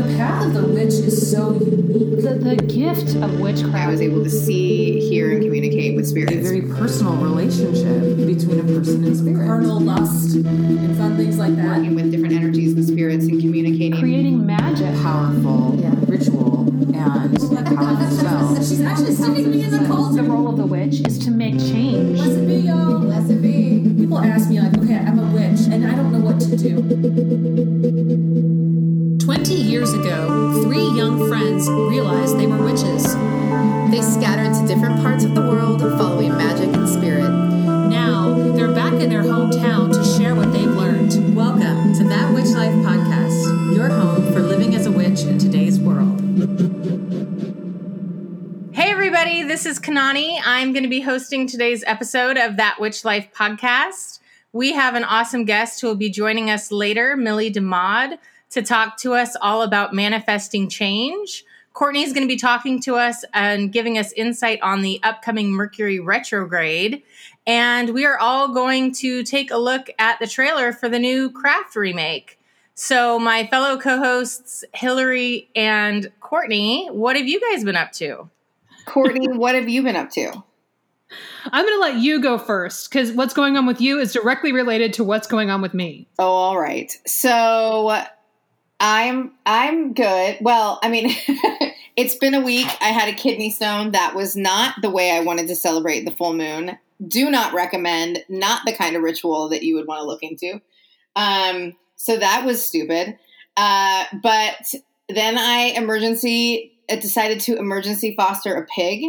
The path of the witch is so unique. The, the gift of witchcraft. I was able to see, hear, and communicate with spirits. A very personal relationship between a person and spirit. Carnal lust and fun things like that. Working with different energies and spirits and communicating. creating magic. Powerful Yeah. ritual and powerful spell. She's actually sticking me in the cold. The role of the witch is to make change. Years ago, three young friends realized they were witches. They scattered to different parts of the world following magic and spirit. Now, they're back in their hometown to share what they've learned. Welcome to That Witch Life podcast, your home for living as a witch in today's world. Hey, everybody, this is Kanani. I'm going to be hosting today's episode of That Witch Life podcast. We have an awesome guest who will be joining us later, Millie DeMaude, to talk to us all about manifesting change. Courtney is going to be talking to us and giving us insight on the upcoming Mercury retrograde. And we are all going to take a look at the trailer for the new Craft remake. So, my fellow co hosts, Hilary and Courtney, what have you guys been up to? Courtney, what have you been up to? I'm going to let you go first because what's going on with you is directly related to what's going on with me. Oh, all right. So I'm I'm good. Well, I mean, it's been a week. I had a kidney stone. That was not the way I wanted to celebrate the full moon. Do not recommend. Not the kind of ritual that you would want to look into. Um, so that was stupid. Uh, but then I emergency uh, decided to emergency foster a pig.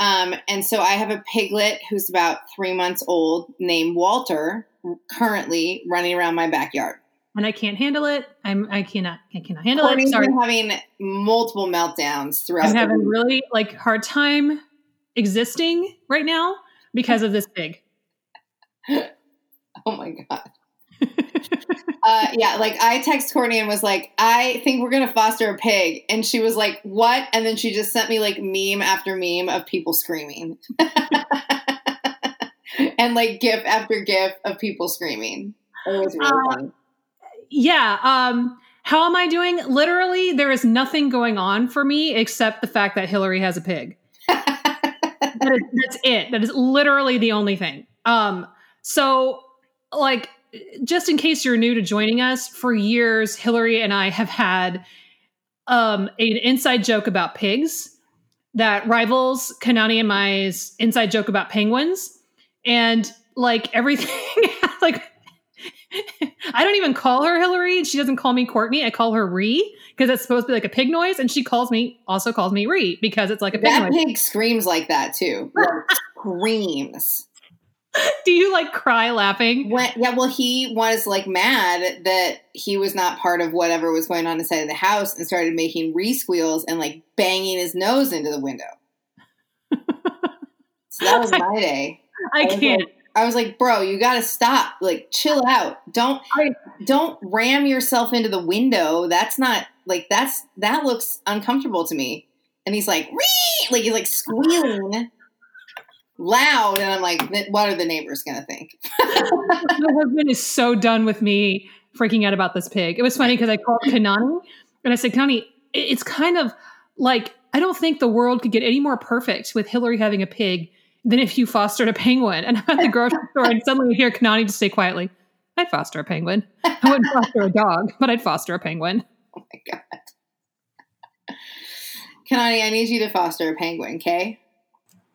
Um, and so I have a piglet who's about three months old named Walter, currently running around my backyard. And I can't handle it. I'm I cannot I cannot handle Courtney's it. Sorry. been having multiple meltdowns throughout. I'm having week. really like hard time existing right now because of this pig. Oh my god. uh, yeah, like I text Courtney and was like, I think we're gonna foster a pig, and she was like, "What?" And then she just sent me like meme after meme of people screaming, and like gif after gif of people screaming. It was really Uh, funny. Yeah. Um, how am I doing? Literally, there is nothing going on for me except the fact that Hilary has a pig. That is, that's it. That is literally the only thing. Um, so, like, just in case you're new to joining us, for years, Hilary and I have had um, an inside joke about pigs that rivals Kanani and my's inside joke about penguins. And like everything, like I don't even call her Hilary. and She doesn't call me Courtney. I call her Ree because it's supposed to be like a pig noise, and she calls me also calls me Ree because it's like a pig That noise. pig screams like that too. Like, screams. Do you like cry laughing? When, yeah, well, he was like mad that he was not part of whatever was going on inside of the house and started making re squeals and like banging his nose into the window. so that was my day. I was can't. like- I was like, bro, you got to stop. Like, chill out. Don't I- don't ram yourself into the window. That's not like that's that looks uncomfortable to me. And he's like, Ree! like he's like squealing loud, and I'm like, what are the neighbors gonna think? My husband is so done with me freaking out about this pig. It was funny because I called Kanani and I said, Kanani, it's kind of like I don't think the world could get any more perfect with Hilary having a pig than if you fostered a penguin. And I'm at the grocery store and suddenly I hear Kanani just say quietly, I'd foster a penguin. I wouldn't foster a dog, but I'd foster a penguin. Oh my god. Kanani, I need you to foster a penguin, okay?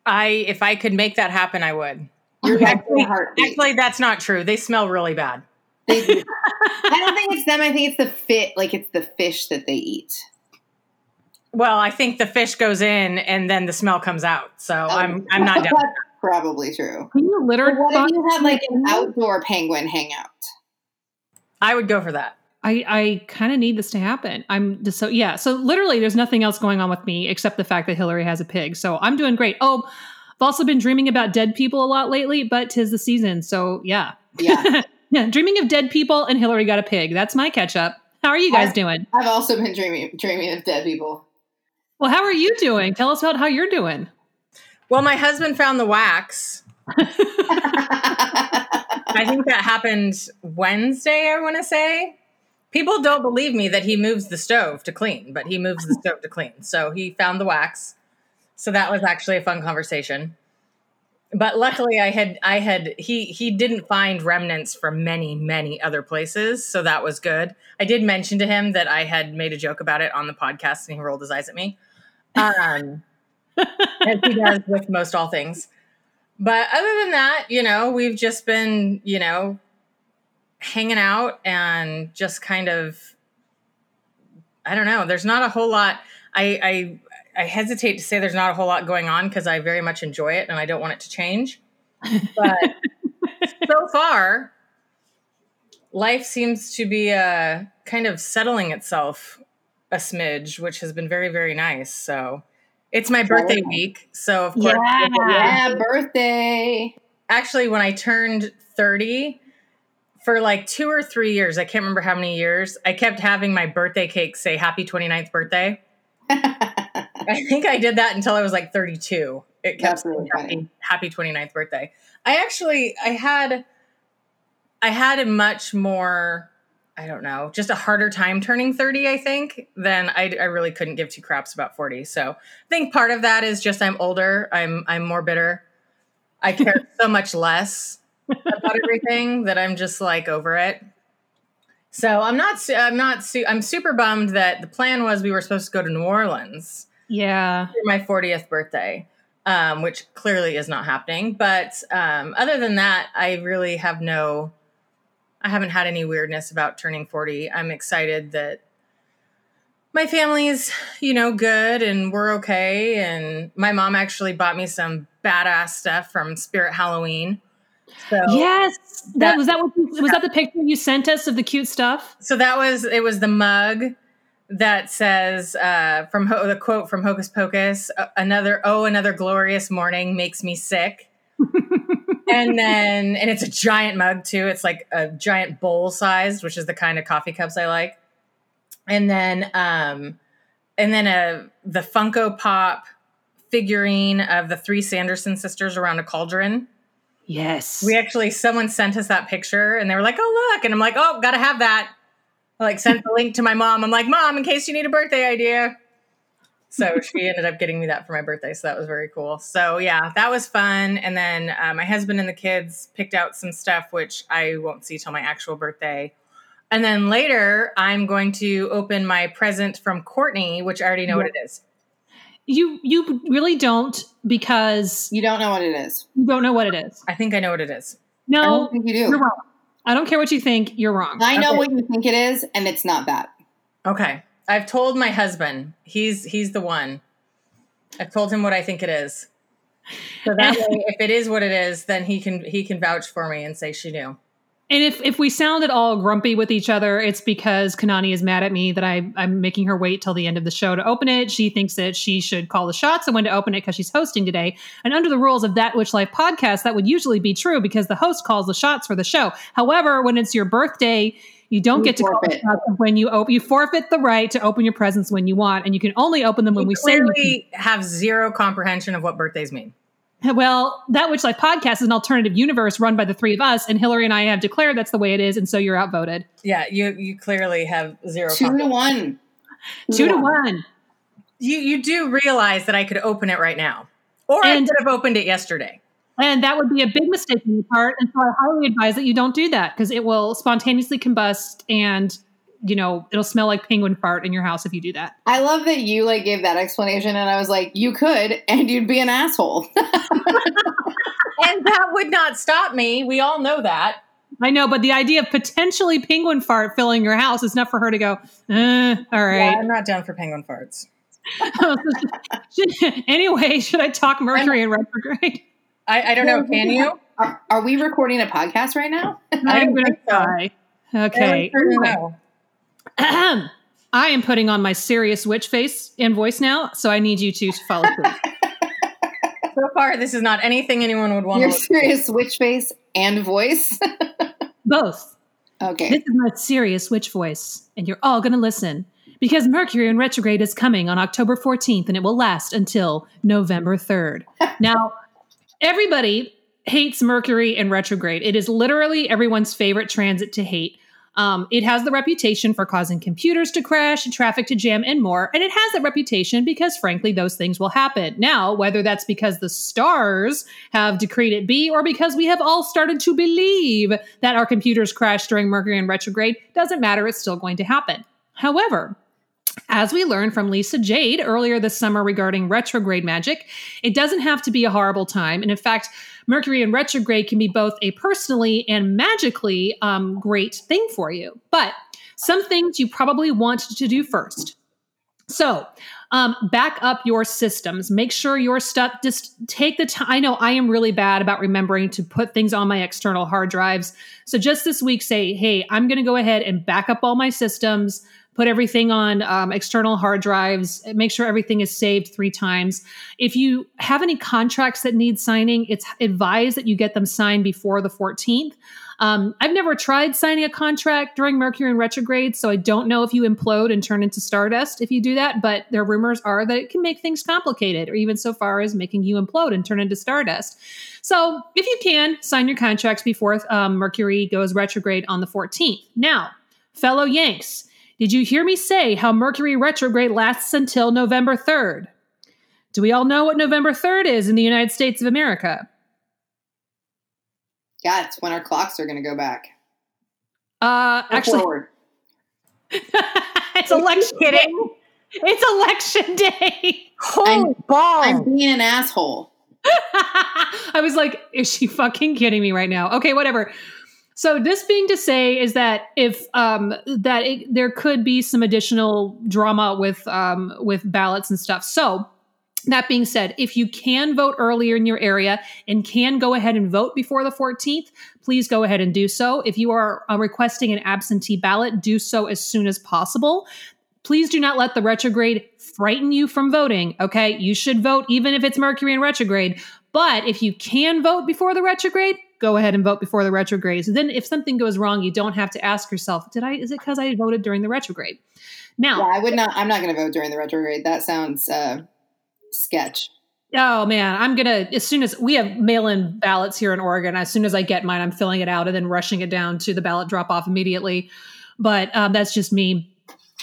I, if I could make that happen, I would. You're back to Actually, a heartbeat. actually, that's not true. They smell really bad. They do. I don't think it's them. I think it's the fit. Like it's the fish that they eat. Well, I think the fish goes in and then the smell comes out. So oh, I'm, I'm not down. That's probably true. Can you litter? But what box- if you had like an outdoor penguin hangout? I would go for that. I, I kind of need this to happen. I'm just so yeah. So literally, there's nothing else going on with me except the fact that Hilary has a pig. So I'm doing great. Oh, I've also been dreaming about dead people a lot lately, but tis the season. So yeah, Yeah. yeah. Dreaming of dead people and Hilary got a pig. That's my catch up. How are you guys I- doing? I've also been dreaming dreaming of dead people. Well, how are you doing? Tell us about how you're doing. Well, my husband found the wax. I think that happened Wednesday, I want to say. People don't believe me that he moves the stove to clean, but he moves the stove to clean. So he found the wax. So that was actually a fun conversation. But luckily I had I had he he didn't find remnants from many many other places, so that was good. I did mention to him that I had made a joke about it on the podcast and he rolled his eyes at me. Um as he does with most all things. But other than that, you know, we've just been, you know, hanging out and just kind of I don't know, there's not a whole lot I I I hesitate to say there's not a whole lot going on because I very much enjoy it and I don't want it to change. But so far, life seems to be uh, kind of settling itself a smidge, which has been very, very nice. So it's my birthday week. So, of course, Yeah. Yeah, birthday. actually, when I turned 30, for like two or three years, I can't remember how many years, I kept having my birthday cake say happy 29th birthday. I think I did that until I was like 32. It kept really saying happy, happy 29th birthday. I actually I had I had a much more I don't know, just a harder time turning 30, I think, than I, I really couldn't give two craps about 40. So I think part of that is just I'm older, I'm I'm more bitter. I care so much less about everything that I'm just like over it. So I'm not I'm not su- I'm super bummed that the plan was we were supposed to go to New Orleans Yeah. for my 40th birthday, um, which clearly is not happening. But um, other than that, I really have no, I haven't had any weirdness about turning 40. I'm excited that my family's, you know, good and we're okay. And my mom actually bought me some badass stuff from Spirit Halloween. So Yes. That, That- was that what was that the picture you sent us of the cute stuff? So that was it. Was the mug that says uh, from Ho- the quote from Hocus Pocus? "Uh, Another oh, another glorious morning makes me sick. And then and it's a giant mug too. It's like a giant bowl sized, which is the kind of coffee cups I like. And then um, and then a the Funko Pop figurine of the three Sanderson sisters around a cauldron. Yes. We actually someone sent us that picture and they were like, "Oh look!" and I'm like, "Oh, gotta have that." I like sent the link to my mom. I'm like, "Mom, in case you need a birthday idea." So she ended up getting me that for my birthday, so that was very cool. So yeah, that was fun. And then uh, my husband and the kids picked out some stuff which I won't see till my actual birthday. And then later, I'm going to open my present from Courtney, which I already know what it is. you you really don't because You don't know what it is. you don't know what it is. I think I know what it is. I No, don't think you you're wrong. I don't care what you think. You're wrong. I know Okay. what you think it is, and it's not that. Okay. I've told my husband. He's he's the one. I've told him what I think it is. So that way, if it is what it is, then he can he can vouch for me and say she knew. And if if we sound at all grumpy with each other, it's because Kanani is mad at me that I I'm making her wait till the end of the show to open it. She thinks that she should call the shots and when to open it because she's hosting today. And under the rules of that Witch Life podcast, that would usually be true because the host calls the shots for the show. However, when it's your birthday, you don't You get to call the forfeit. when you open. You forfeit the right to open your presents when you want, and you can only open them when You we say. you can. clearly have zero comprehension of what birthdays mean. Well, that Witch Life podcast is an alternative universe run by the three of us, and Hilary and I have declared that's the way it is, and so you're outvoted. Yeah, you you clearly have zero. Two to one. Two to one. You you do realize that I could open it right now, or I could have opened it yesterday. And that would be a big mistake on your part. And so I highly advise that you don't do that because it will spontaneously combust and, you know, it'll smell like penguin fart in your house if you do that. I love that you like gave that explanation, and I was like, you could, and you'd be an asshole. and that would not stop me. We all know that. I know, but the idea of potentially penguin fart filling your house is enough for her to go, eh, all Yeah. I'm not down for penguin farts. anyway, should I talk Mercury in retrograde? I, I don't know. Can you? Are, are we recording a podcast right now? I I'm going to think so. try. Okay. I don't Anyway. know. Ahem. I am putting on my serious witch face and voice now, so I need you two to follow through. So far, this is not anything anyone would want Your to. serious witch face and voice. Both. okay. This is my serious witch voice, and you're all going to listen because Mercury in retrograde is coming on October 14th and it will last until November 3rd. now, everybody hates Mercury in retrograde. It is literally everyone's favorite transit to hate. Um, it has the reputation for causing computers to crash, traffic to jam, and more. And it has that reputation because, frankly, those things will happen. Now, whether that's because the stars have decreed it be or because we have all started to believe that our computers crash during Mercury in retrograde, doesn't matter. It's still going to happen. However, as we learned from Lisa Jade earlier this summer regarding retrograde magic, it doesn't have to be a horrible time. And in fact, Mercury in retrograde can be both a personally and magically um, great thing for you. But some things you probably want to do first. So, um, back up your systems. Make sure your stuff, just take the time. I know I am really bad about remembering to put things on my external hard drives. So, just this week, say, hey, I'm going to go ahead and back up all my systems put everything on um, external hard drives, make sure everything is saved three times. If you have any contracts that need signing, it's advised that you get them signed before the 14th. Um, I've never tried signing a contract during Mercury in retrograde, so I don't know if you implode and turn into stardust if you do that, but their rumors are that it can make things complicated, or even so far as making you implode and turn into stardust. So if you can, sign your contracts before um, Mercury goes retrograde on the 14th. Now, fellow Yanks, did you hear me say how Mercury retrograde lasts until November 3rd? Do we all know what November 3rd is in the United States of America? Yeah, it's when our clocks are going to go back. Uh, Or actually, forward. it's election day. It's election day. Holy ball. I'm being an asshole. I was like, is she fucking kidding me right now? Okay, whatever. So this being to say is that if um, that it, there could be some additional drama with um, with ballots and stuff. So that being said, if you can vote earlier in your area and can go ahead and vote before the 14th, please go ahead and do so. If you are uh, requesting an absentee ballot, do so as soon as possible. Please do not let the retrograde frighten you from voting. Okay, you should vote even if it's Mercury in retrograde. But if you can vote before the retrograde, go ahead and vote before the retrograde. So then, if something goes wrong, you don't have to ask yourself, "Did I? Is it because I voted during the retrograde?" Now, Yeah, I would not. I'm not going to vote during the retrograde. That sounds uh, sketch. Oh man, I'm gonna as soon as we have mail-in ballots here in Oregon. As soon as I get mine, I'm filling it out and then rushing it down to the ballot drop-off immediately. But um, that's just me.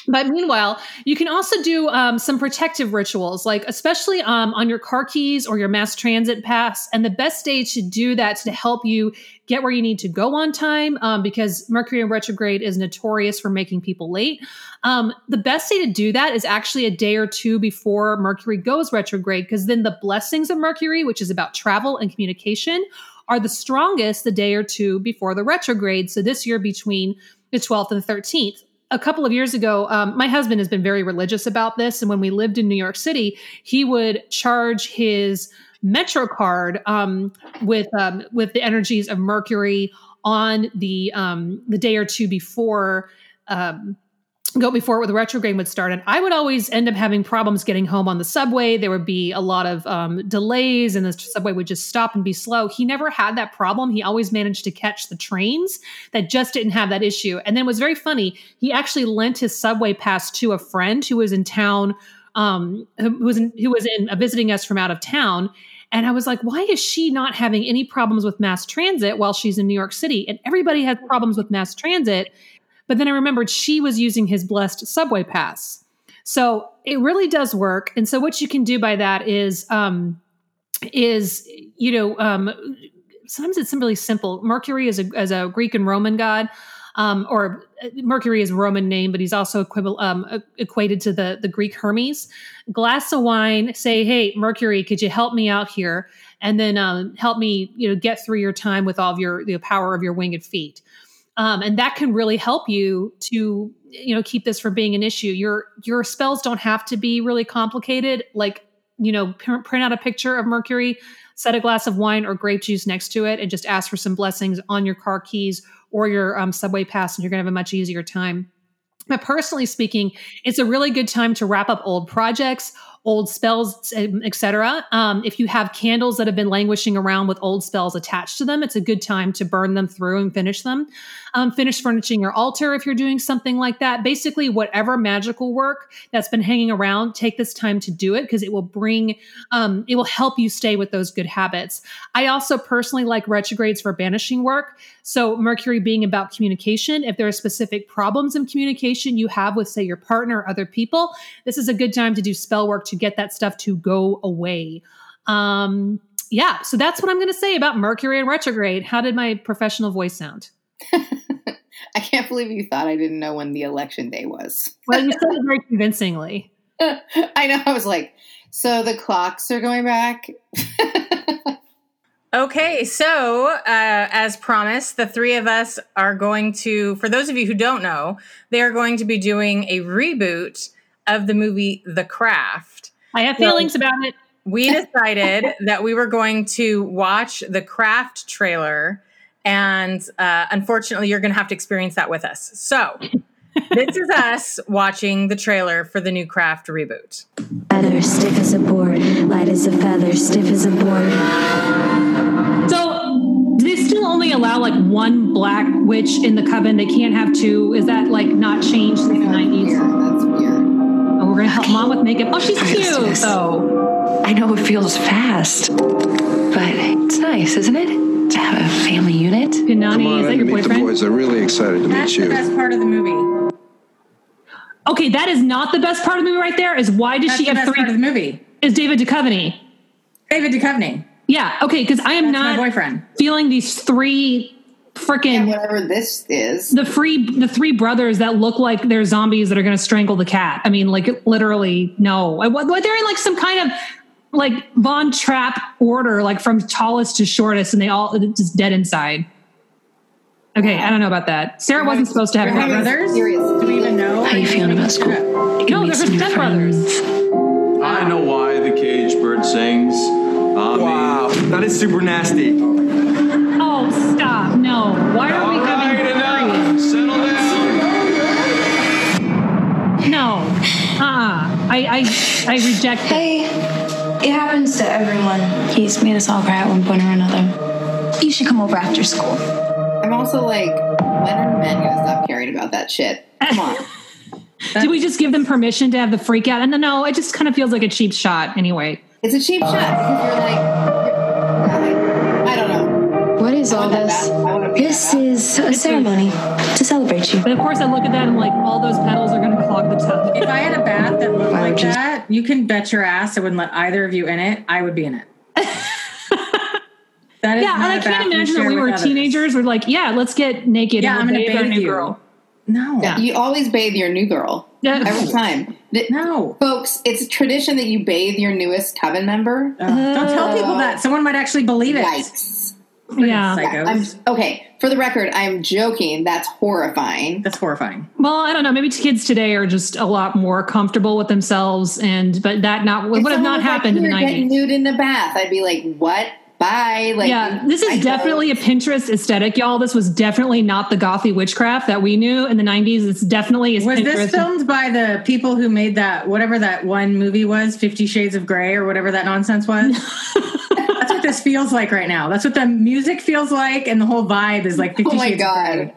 But meanwhile, you can also do um, some protective rituals, like especially um, on your car keys or your mass transit pass. And the best day to do that to help you get where you need to go on time, um, because Mercury in retrograde is notorious for making people late. Um, the best day to do that is actually a day or two before Mercury goes retrograde, because then the blessings of Mercury, which is about travel and communication, are the strongest the day or two before the retrograde. So this year between the 12th and the 13th a couple of years ago, um, my husband has been very religious about this. And when we lived in New York City, he would charge his Metro card um, with um, with the energies of Mercury on the um, the day or two before. Um, go before the retrograde would start. And i would always end up having problems getting home on the subway. There would be a lot of um, delays and the subway would just stop and be slow. He never had that problem. He always managed to catch the trains that just didn't have that issue. And then it was very funny. He actually lent his subway pass to a friend who was in town um, who was in, who was in uh, visiting us from out of town and I was like, why is she not having any problems with mass transit while she's in New York City? And everybody has problems with mass transit. But then I remembered she was using his blessed subway pass. So it really does work. And so what you can do by that is, um, is you know, um, sometimes it's simply simple. Mercury is a, as a Greek and Roman god, um, or Mercury is a Roman name, but he's also um, equated to the the Greek Hermes. Glass of wine. Say, hey, Mercury, could you help me out here? And then um, help me, you know, get through your time with all of your the power of your winged feet um, and that can really help you to you know keep this from being an issue your your spells don't have to be really complicated like you know pr- print out a picture of mercury set a glass of wine or grape juice next to it and just ask for some blessings on your car keys or your um, subway pass and you're going to have a much easier time but personally speaking it's a really good time to wrap up old projects old spells, etc. Um, if you have candles that have been languishing around with old spells attached to them, it's a good time to burn them through and finish them. Um, finish furnishing your altar if you're doing something like that. Basically, whatever magical work that's been hanging around, take this time to do it because it will bring, um, it will help you stay with those good habits. I also personally like retrogrades for banishing work. So, Mercury being about communication, if there are specific problems in communication you have with, say, your partner or other people, this is a good time to do spell work to get that stuff to go away. Um, yeah, so that's what I'm going to say about Mercury and retrograde. How did my professional voice sound? I can't believe you thought I didn't know when the election day was. Well, you said it very convincingly. I know. I was like, so the clocks are going back. Okay, so uh, as promised, the three of us are going to, for those of you who don't know, they are going to be doing a reboot of the movie The Craft. I have So- feelings about it. We decided that we were going to watch the Craft trailer, and uh, unfortunately, you're going to have to experience that with us. So, this is us watching the trailer for the new Craft reboot. Feather stiff as a board, light as a feather, stiff as a board. So, they still only allow like one black witch in the coven? They can't have two. Is that like not changed since the nineties? Weird. That's weird. Oh, we're gonna help mom with makeup. Oh, she's All right, cute this. though. I know it feels fast, but it's nice, isn't it? To have a family unit. Pinani, is that your meet the boys. They're really excited to That's meet the best part of the movie. Okay, that is not the best part of the movie right there. Is why does That's she the have best part of the movie. Is David Duchovny? David Duchovny. Yeah. Okay, because I am That's my boyfriend. feeling these three Yeah, freaking whatever this is. the free the three brothers that look like they're zombies that are going to strangle the cat. I mean, like literally, no. I- what- They're in like some kind of like Von Trapp order, like from tallest to shortest, and they all just dead inside. Okay, I don't know about that. Sarah wasn't supposed to have They're brothers. brothers? Serious. Do we even know? How you feeling about school? You No, meet they're her stepbrothers. I know why the caged bird sings. I Wow, that is super nasty. Oh, stop! No. Why are we All right, having enough. Settle down. No. Uh-uh. I, I I reject. Hey, it happens to everyone. He's made us all cry at one point or another. You should come over after school. I'm also like, when are men gonna stop caring about that shit? Come on. Did we just give them permission to have the freak out? And no, no, it just kind of feels like a cheap shot anyway. It's a cheap shot because you're like, I, I don't know. What is all want that this? Back. I want to be This is a ceremony to celebrate you. But of course, I look at that and I'm like, all those petals are going to clog the tub. If I had a bath that looked like would that, you can bet your ass I wouldn't let either of you in it. I would be in it. That is Yeah, and not I a bath can't imagine that we were others. teenagers. We're like, yeah, let's get naked. Yeah, and I'm gonna bathe our bathe new you. girl. No. Yeah, you always bathe your new girl Yeah. every time. No. Folks, it's a tradition that you bathe your newest coven member. Uh, don't tell people that. Someone might actually believe it. Yikes. Yeah. Psychos. I'm, okay, for the record, I'm joking. That's horrifying. That's horrifying. Well, I don't know. Maybe kids today are just a lot more comfortable with themselves, and but that not If would have not was like, happened in the "Here, get nineties. nude in the bath. I'd be like, what? Bye. Like, yeah, this I is definitely a Pinterest aesthetic, y'all. This was definitely not the gothy witchcraft that we knew in the '90s. It's definitely is Was Pinterest. this filmed by the people who made that whatever that one movie was, Fifty Shades of Grey or whatever that nonsense was? That's what this feels like right now. That's what the music feels like, and the whole vibe is like Fifty Oh my Shades God. Grey.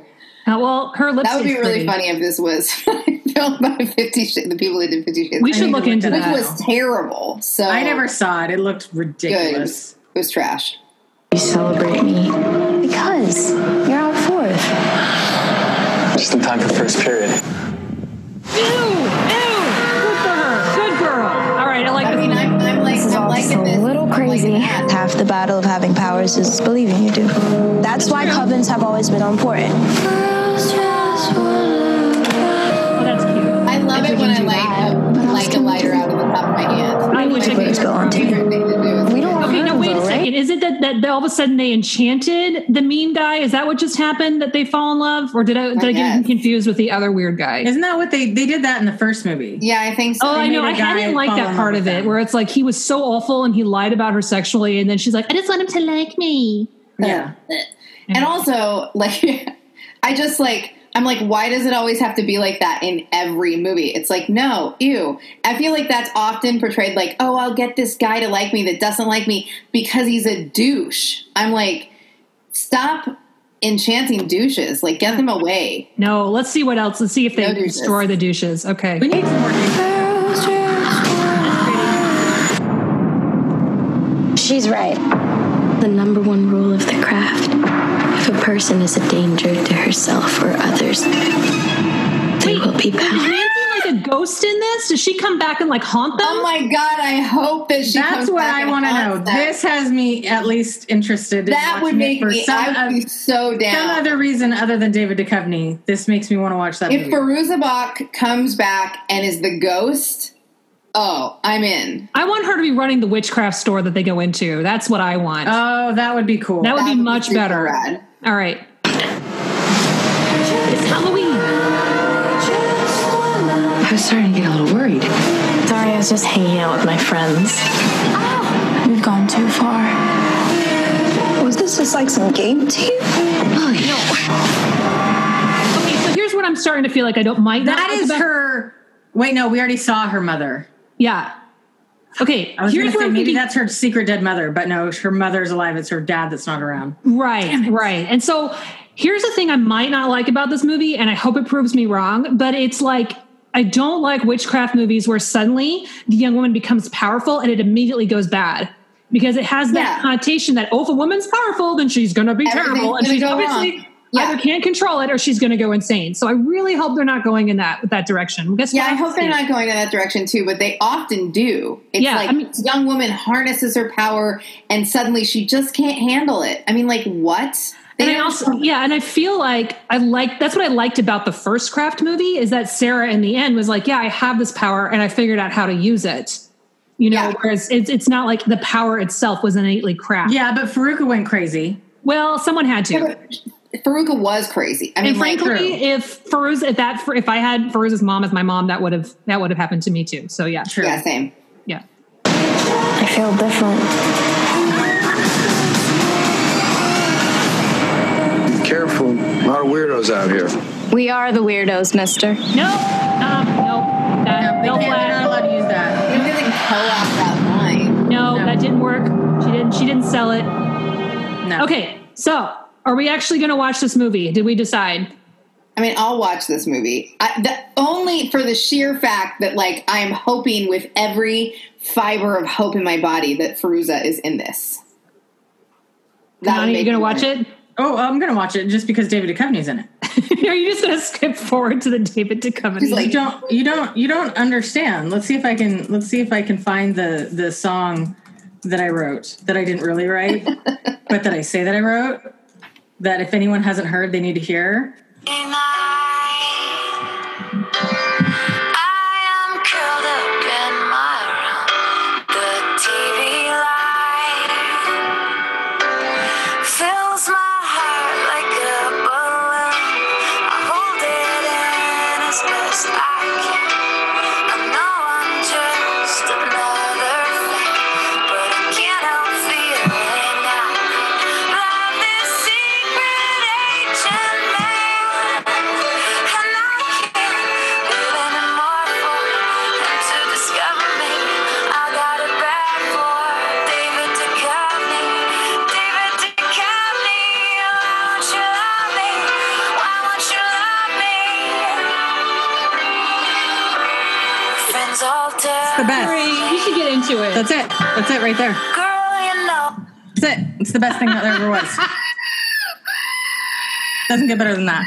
Uh, well, her lipstick. That would be really funny if this was filmed by Fifty Shades, the people that did Fifty Shades. We should Grey, look into which that. was terrible. So I never saw it. It looked ridiculous. was, it was trash. You celebrate me because you're out fourth. Just in time for first period. Half the battle of having powers is believing you do. That's why covens have always been important. Is it that, that all of a sudden they enchanted the mean guy? Is that what just happened? That they fall in love, or did I did I, get him confused with the other weird guy? Isn't that what they they did that in the first movie? Yeah, I think so. Oh, I know. I, guy didn't like that part of it, them. where it's like he was so awful and he lied about her sexually, and then she's like, "I just want him to like me." Yeah. And also, like, I just like, I'm like, why does it always have to be like that in every movie? It's like, no, ew. I feel like that's often portrayed like, oh, I'll get this guy to like me that doesn't like me because he's a douche. I'm like, stop enchanting douches. Like, get them away. No, let's see what else. Let's see if they No destroy the douches. Okay. We need some more She's right. The number one rule of the craft if a person is a danger to herself or others, they will be Is bound. Nancy like a ghost in this? Does she come back and like haunt them? Oh my god! I hope that she. Comes back. That's comes what back I want to know. haunts them. This has me at least interested. in That would watching it make for me. some, I would be so down. some other reason other than David Duchovny. This makes me want to watch that if movie. Fairuza Balk comes back and is the ghost, oh, I'm in. I want her to be running the witchcraft store that they go into. That's what I want. oh, that would be cool. that would that be would much super better. rad. All right. It's Halloween. I was starting to get a little worried. Sorry, I was just hanging out with my friends. Oh, We've gone too far. Was this just like some game to you? Oh, no. Okay, so here's what I'm starting to feel like I don't mind. not that like is about- her. Wait, no, we already saw her mother. Yeah. Okay. I was here's where maybe that's her secret dead mother, but no, her mother's alive. It's her dad that's not around. Right, right. And so here's the thing I might not like about this movie, and I hope it proves me wrong, but it's like I don't like witchcraft movies where suddenly the young woman becomes powerful and it immediately goes bad. Because it has that Yeah. connotation that oh, if a woman's powerful, then she's going to be Everything's terrible, and she's obviously wrong. Yeah. either can't control it or she's going to go insane. So I really hope they're not going in that that direction. Guess Yeah. I hope they're not going in that direction too, but they often do. It's Yeah, like I mean- young woman harnesses her power and suddenly she just can't handle it. I mean, like what? They and I don't- also, yeah, and I feel like I like that's what I liked about the first Craft movie is that Sarah in the end was like, yeah, I have this power and I figured out how to use it. You know, Yeah. whereas it's it's not like the power itself was innately craft. Yeah, but Faruka went crazy. Well, someone had to. Faruka was crazy. I mean, and like, frankly, if Farouz, if that, if I had Farouz's mom as my mom, that would have that would have happened to me too. So yeah, True. yeah, same. yeah. I feel different. Be Careful. A lot of weirdos out here. We are the weirdos, mister. No, um, no, that, They no, can't, they're not allowed to use that. You really co-op that line. no, No. that didn't work. She didn't. She didn't sell it. No. Okay, so are we actually going to watch this movie? Did we decide? I mean, I'll watch this movie. I, the, only for the sheer fact that, like, I'm hoping with every fiber of hope in my body that Fairuza is in this. That would Nani, you going to watch it? Oh, I'm going to watch it just because David Duchovny's in it. Are you just going to skip forward to the David Duchovny? He's like- You don't, you don't, you don't understand. Let's see if I can. Let's see if I can find the the song that I wrote that I didn't really write, but that I say that I wrote. That if anyone hasn't heard, they need to hear. The best. you should get into it. That's it. That's it right there. That's it. It's the best thing that there ever was. Doesn't get better than that.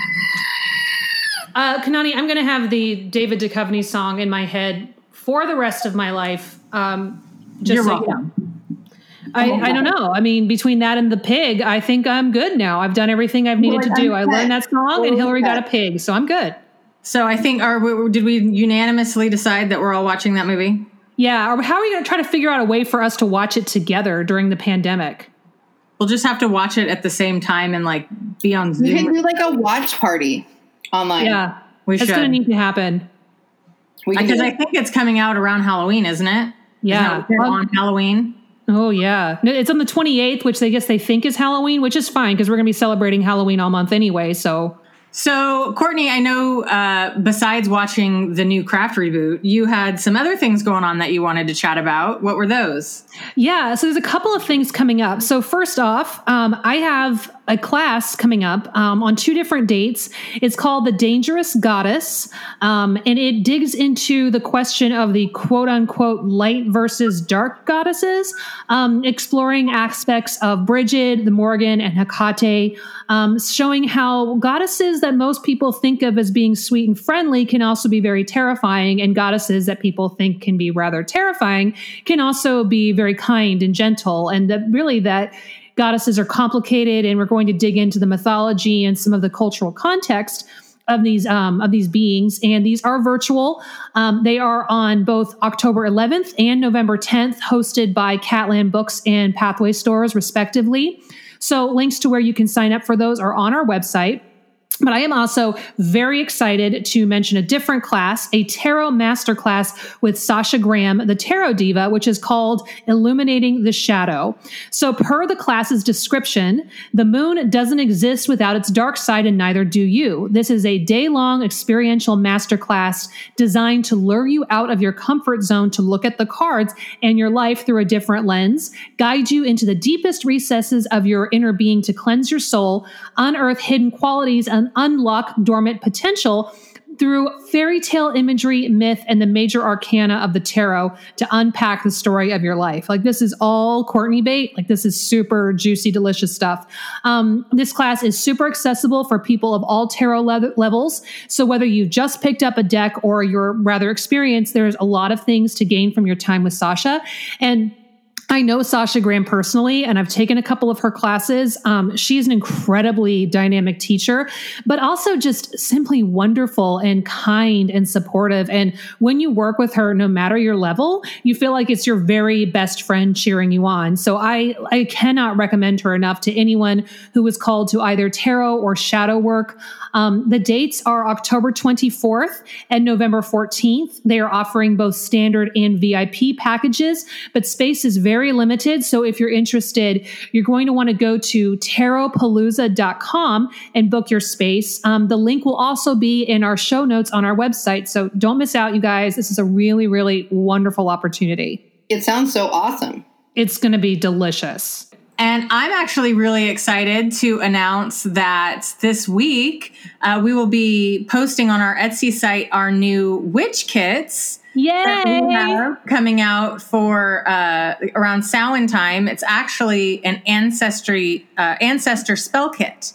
Uh, Kanani, I'm going to have the David Duchovny song in my head for the rest of my life. Um, just You're so you know. I, I don't know. I mean, between that and the pig, I think I'm good now. I've done everything I've needed to do. I learned that song, and Hilary got a pig, so I'm good. So I think, are we, did we unanimously decide that we're all watching that movie? Yeah. Or how are we going to try to figure out a way for us to watch it together during the pandemic? We'll just have to watch it at the same time and like be on Zoom. We can do like a watch party online. Yeah. We That's should. going to need to happen. Because I think it's coming out around Halloween, isn't it? Yeah. Isn't on Halloween. Oh yeah, No, it's on the 28th, which they guess they think is Halloween, which is fine because we're going to be celebrating Halloween all month anyway. So So, Courtney, I know uh, besides watching the new Craft reboot, you had some other things going on that you wanted to chat about. What were those? yeah, so there's a couple of things coming up. So first off, um, I have a class coming up um, on two different dates. It's called The Dangerous Goddess, um, and it digs into the question of the quote unquote light versus dark goddesses, um, exploring aspects of Bridget, the Morrigan, and Hecate, um, showing how goddesses that most people think of as being sweet and friendly can also be very terrifying, and goddesses that people think can be rather terrifying can also be very kind and gentle, and that really that goddesses are complicated, and we're going to dig into the mythology and some of the cultural context of these um, of these beings, and these are virtual. Um, they are on both October 11th and November 10th, hosted by Catland Books and Pathway Stores, respectively. So links to where you can sign up for those are on our website. But I am also very excited to mention a different class, a tarot masterclass with Sasha Graham, the tarot diva, which is called Illuminating the Shadow. So, per the class's description, the moon doesn't exist without its dark side, and neither do you. This is a day long experiential masterclass designed to lure you out of your comfort zone to look at the cards and your life through a different lens, guide you into the deepest recesses of your inner being to cleanse your soul, unearth hidden qualities, and unlock dormant potential through fairy tale imagery, myth, and the major arcana of the tarot to unpack the story of your life. Like this is all Courtney bait. Like this is super juicy, delicious stuff. Um, this class is super accessible for people of all tarot le- levels. So whether you just picked up a deck or you're rather experienced, there's a lot of things to gain from your time with Sasha. And I know Sasha Graham personally, and I've taken a couple of her classes. Um, she's an incredibly dynamic teacher, but also just simply wonderful and kind and supportive. And when you work with her, no matter your level, you feel like it's your very best friend cheering you on. So I, I cannot recommend her enough to anyone who is called to either tarot or shadow work. Um, the dates are October 24th and November 14th. They are offering both standard and VIP packages, but space is very limited. So if you're interested, you're going to want to go to tarotpalooza.com and book your space. Um, the link will also be in our show notes on our website. So don't miss out, you guys. This is a really, really wonderful opportunity. It sounds so awesome. It's going to be delicious. And I'm actually really excited to announce that this week uh, we will be posting on our Etsy site our new witch kits Yay! coming out for uh, around Samhain time. It's actually an ancestry uh, ancestor spell kit,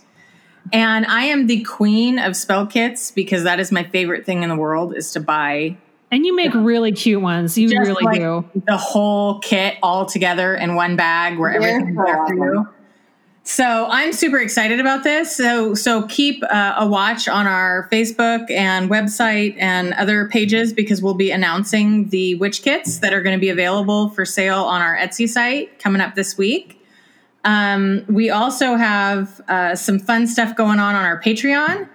and I am the queen of spell kits because that is my favorite thing in the world is to buy. And you make really cute ones. You really like do. The whole kit all together in one bag where everything's there for you. So I'm super excited about this. So so keep uh, a watch on our Facebook and website and other pages because we'll be announcing the witch kits that are going to be available for sale on our Etsy site coming up this week. Um, we also have uh, some fun stuff going on on our Patreon.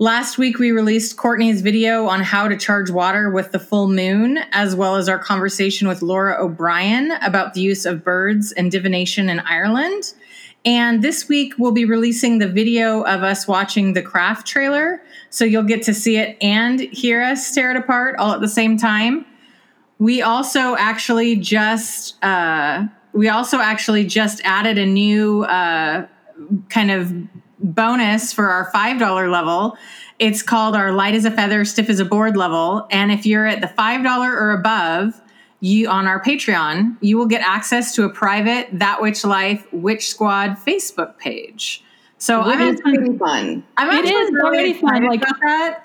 Last week, we released Courtney's video on how to charge water with the full moon, as well as our conversation with Laura O'Brien about the use of birds and divination in Ireland. And this week we'll be releasing the video of us watching the craft trailer. So you'll get to see it and hear us tear it apart all at the same time. We also actually just uh, we also actually just added a new uh, kind of bonus for our five dollar level. It's called our light as a feather, stiff as a board level. And if you're at the five dollar or above, you on our Patreon, you will get access to a private That Witch Life Witch Squad Facebook page. So Which I'm is pretty fun. I'm It is really fun, like- about that.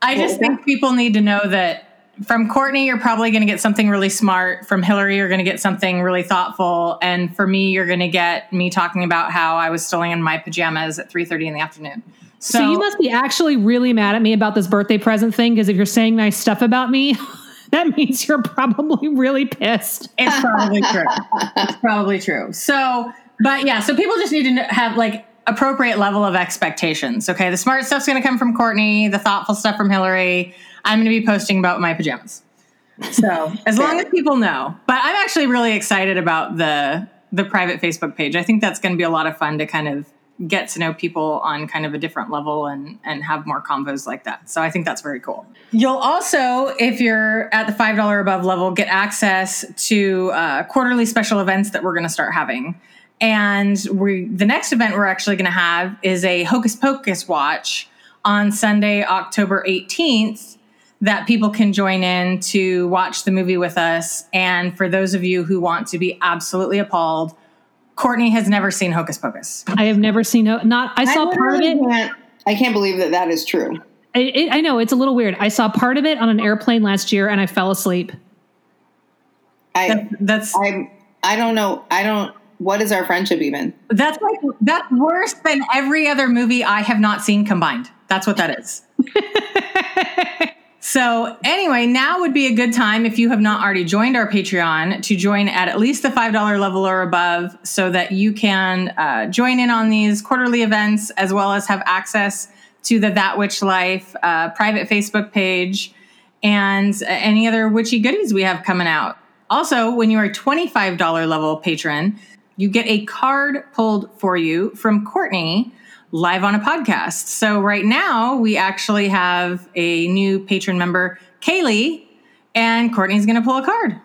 I just think people need to know that from Courtney, you're probably going to get something really smart. From Hilary, you're going to get something really thoughtful, and for me, you're going to get me talking about how I was still in my pajamas at 3:30 in the afternoon. So, you must be actually really mad at me about this birthday present thing because if you're saying nice stuff about me, that means you're probably really pissed. It's probably true. It's probably true. So, but yeah, so people just need to have like appropriate level of expectations. Okay, the smart stuff's going to come from Courtney, the thoughtful stuff from Hilary. I'm going to be posting about my pajamas. So, as long as people know. But I'm actually really excited about the the private Facebook page. I think that's going to be a lot of fun to kind of get to know people on kind of a different level and and have more combos like that. So I think that's very cool. You'll also, if you're at the five dollar above level, get access to uh, quarterly special events that we're going to start having. And we the next event we're actually going to have is a Hocus Pocus watch on Sunday, October 18th that people can join in to watch the movie with us. And for those of you who want to be absolutely appalled, Courtney has never seen Hocus Pocus. I have never seen it. Not I saw part of it. Can't, I can't believe that that is true. I, it. I know it's a little weird. I saw part of it on an airplane last year, and I fell asleep. I That's I I don't know. I don't. What is our friendship even? that's like that's worse than every other movie I have not seen combined. That's what that is. So, anyway, now would be a good time if you have not already joined our Patreon to join at at least the $5 level or above so that you can uh, join in on these quarterly events as well as have access to the That Witch Life uh, private Facebook page and any other witchy goodies we have coming out. Also, when you are a $25 level patron, you get a card pulled for you from Courtney live on a podcast. So right now we actually have a new patron member, Kaylee, and Courtney's going to pull a card.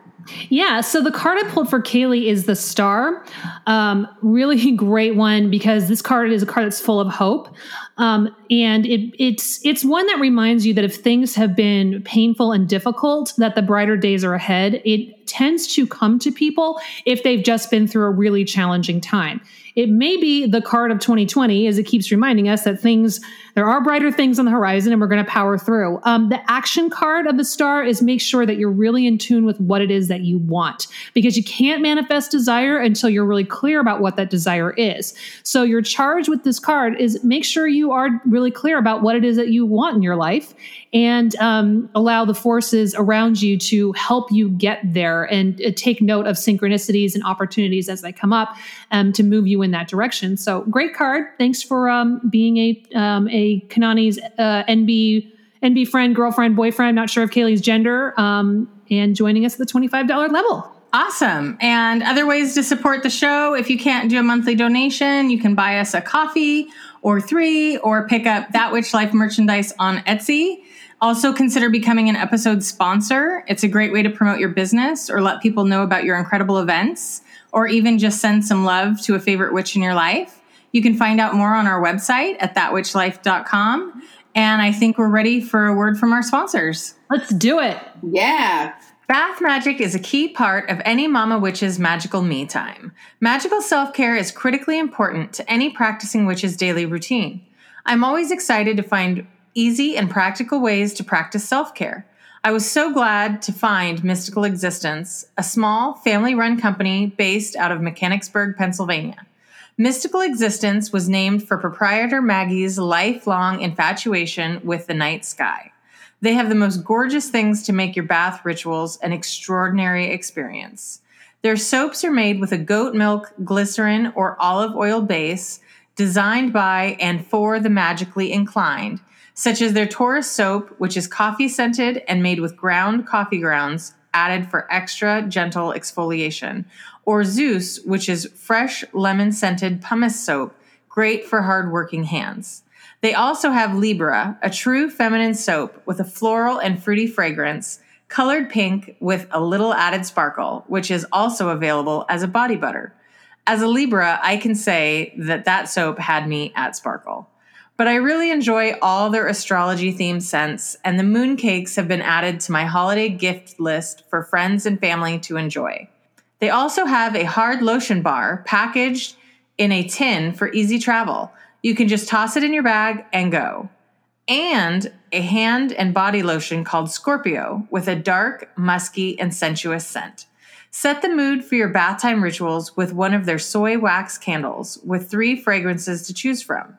Yeah, so the card I pulled for Kaylee is the star. Um, really great one because this card is a card that's full of hope. Um, and it, it's it's one that reminds you that if things have been painful and difficult, that the brighter days are ahead. It tends to come to people if they've just been through a really challenging time. It may be the card of 2020 as it keeps reminding us that things, there are brighter things on the horizon and we're going to power through. Um, the action card of the star is make sure that you're really in tune with what it is that you want because you can't manifest desire until you're really clear about what that desire is. So your charge with this card is make sure you are really clear about what it is that you want in your life and um, allow the forces around you to help you get there and uh, take note of synchronicities and opportunities as they come up um, to move you in that direction. So great card. Thanks for um, being a um, a Kanani's uh, NB NB friend, girlfriend, boyfriend. Not sure of Kaylee's gender, um, and joining us at the twenty five dollar level. Awesome. And other ways to support the show if you can't do a monthly donation, you can buy us a coffee or three or pick up That Witch Life merchandise on Etsy. Also, consider becoming an episode sponsor. It's a great way to promote your business or let people know about your incredible events, or even just send some love to a favorite witch in your life. You can find out more on our website at thatwitchlife.com. And I think we're ready for a word from our sponsors. Let's do it. Yeah. Bath magic is a key part of any mama witch's magical me time. Magical self care is critically important to any practicing witch's daily routine. I'm always excited to find easy and practical ways to practice self care. I was so glad to find Mystical Existence, a small family run company based out of Mechanicsburg, Pennsylvania. Mystical Existence was named for proprietor Maggie's lifelong infatuation with the night sky. They have the most gorgeous things to make your bath rituals an extraordinary experience. Their soaps are made with a goat milk, glycerin, or olive oil base designed by and for the magically inclined, such as their Taurus soap, which is coffee scented and made with ground coffee grounds added for extra gentle exfoliation, or Zeus, which is fresh lemon scented pumice soap, great for hardworking hands. They also have Libra, a true feminine soap with a floral and fruity fragrance, colored pink with a little added sparkle, which is also available as a body butter. As a Libra, I can say that that soap had me at sparkle. But I really enjoy all their astrology themed scents, and the moon cakes have been added to my holiday gift list for friends and family to enjoy. They also have a hard lotion bar packaged in a tin for easy travel. You can just toss it in your bag and go. And a hand and body lotion called Scorpio with a dark, musky, and sensuous scent. Set the mood for your bath time rituals with one of their soy wax candles with three fragrances to choose from.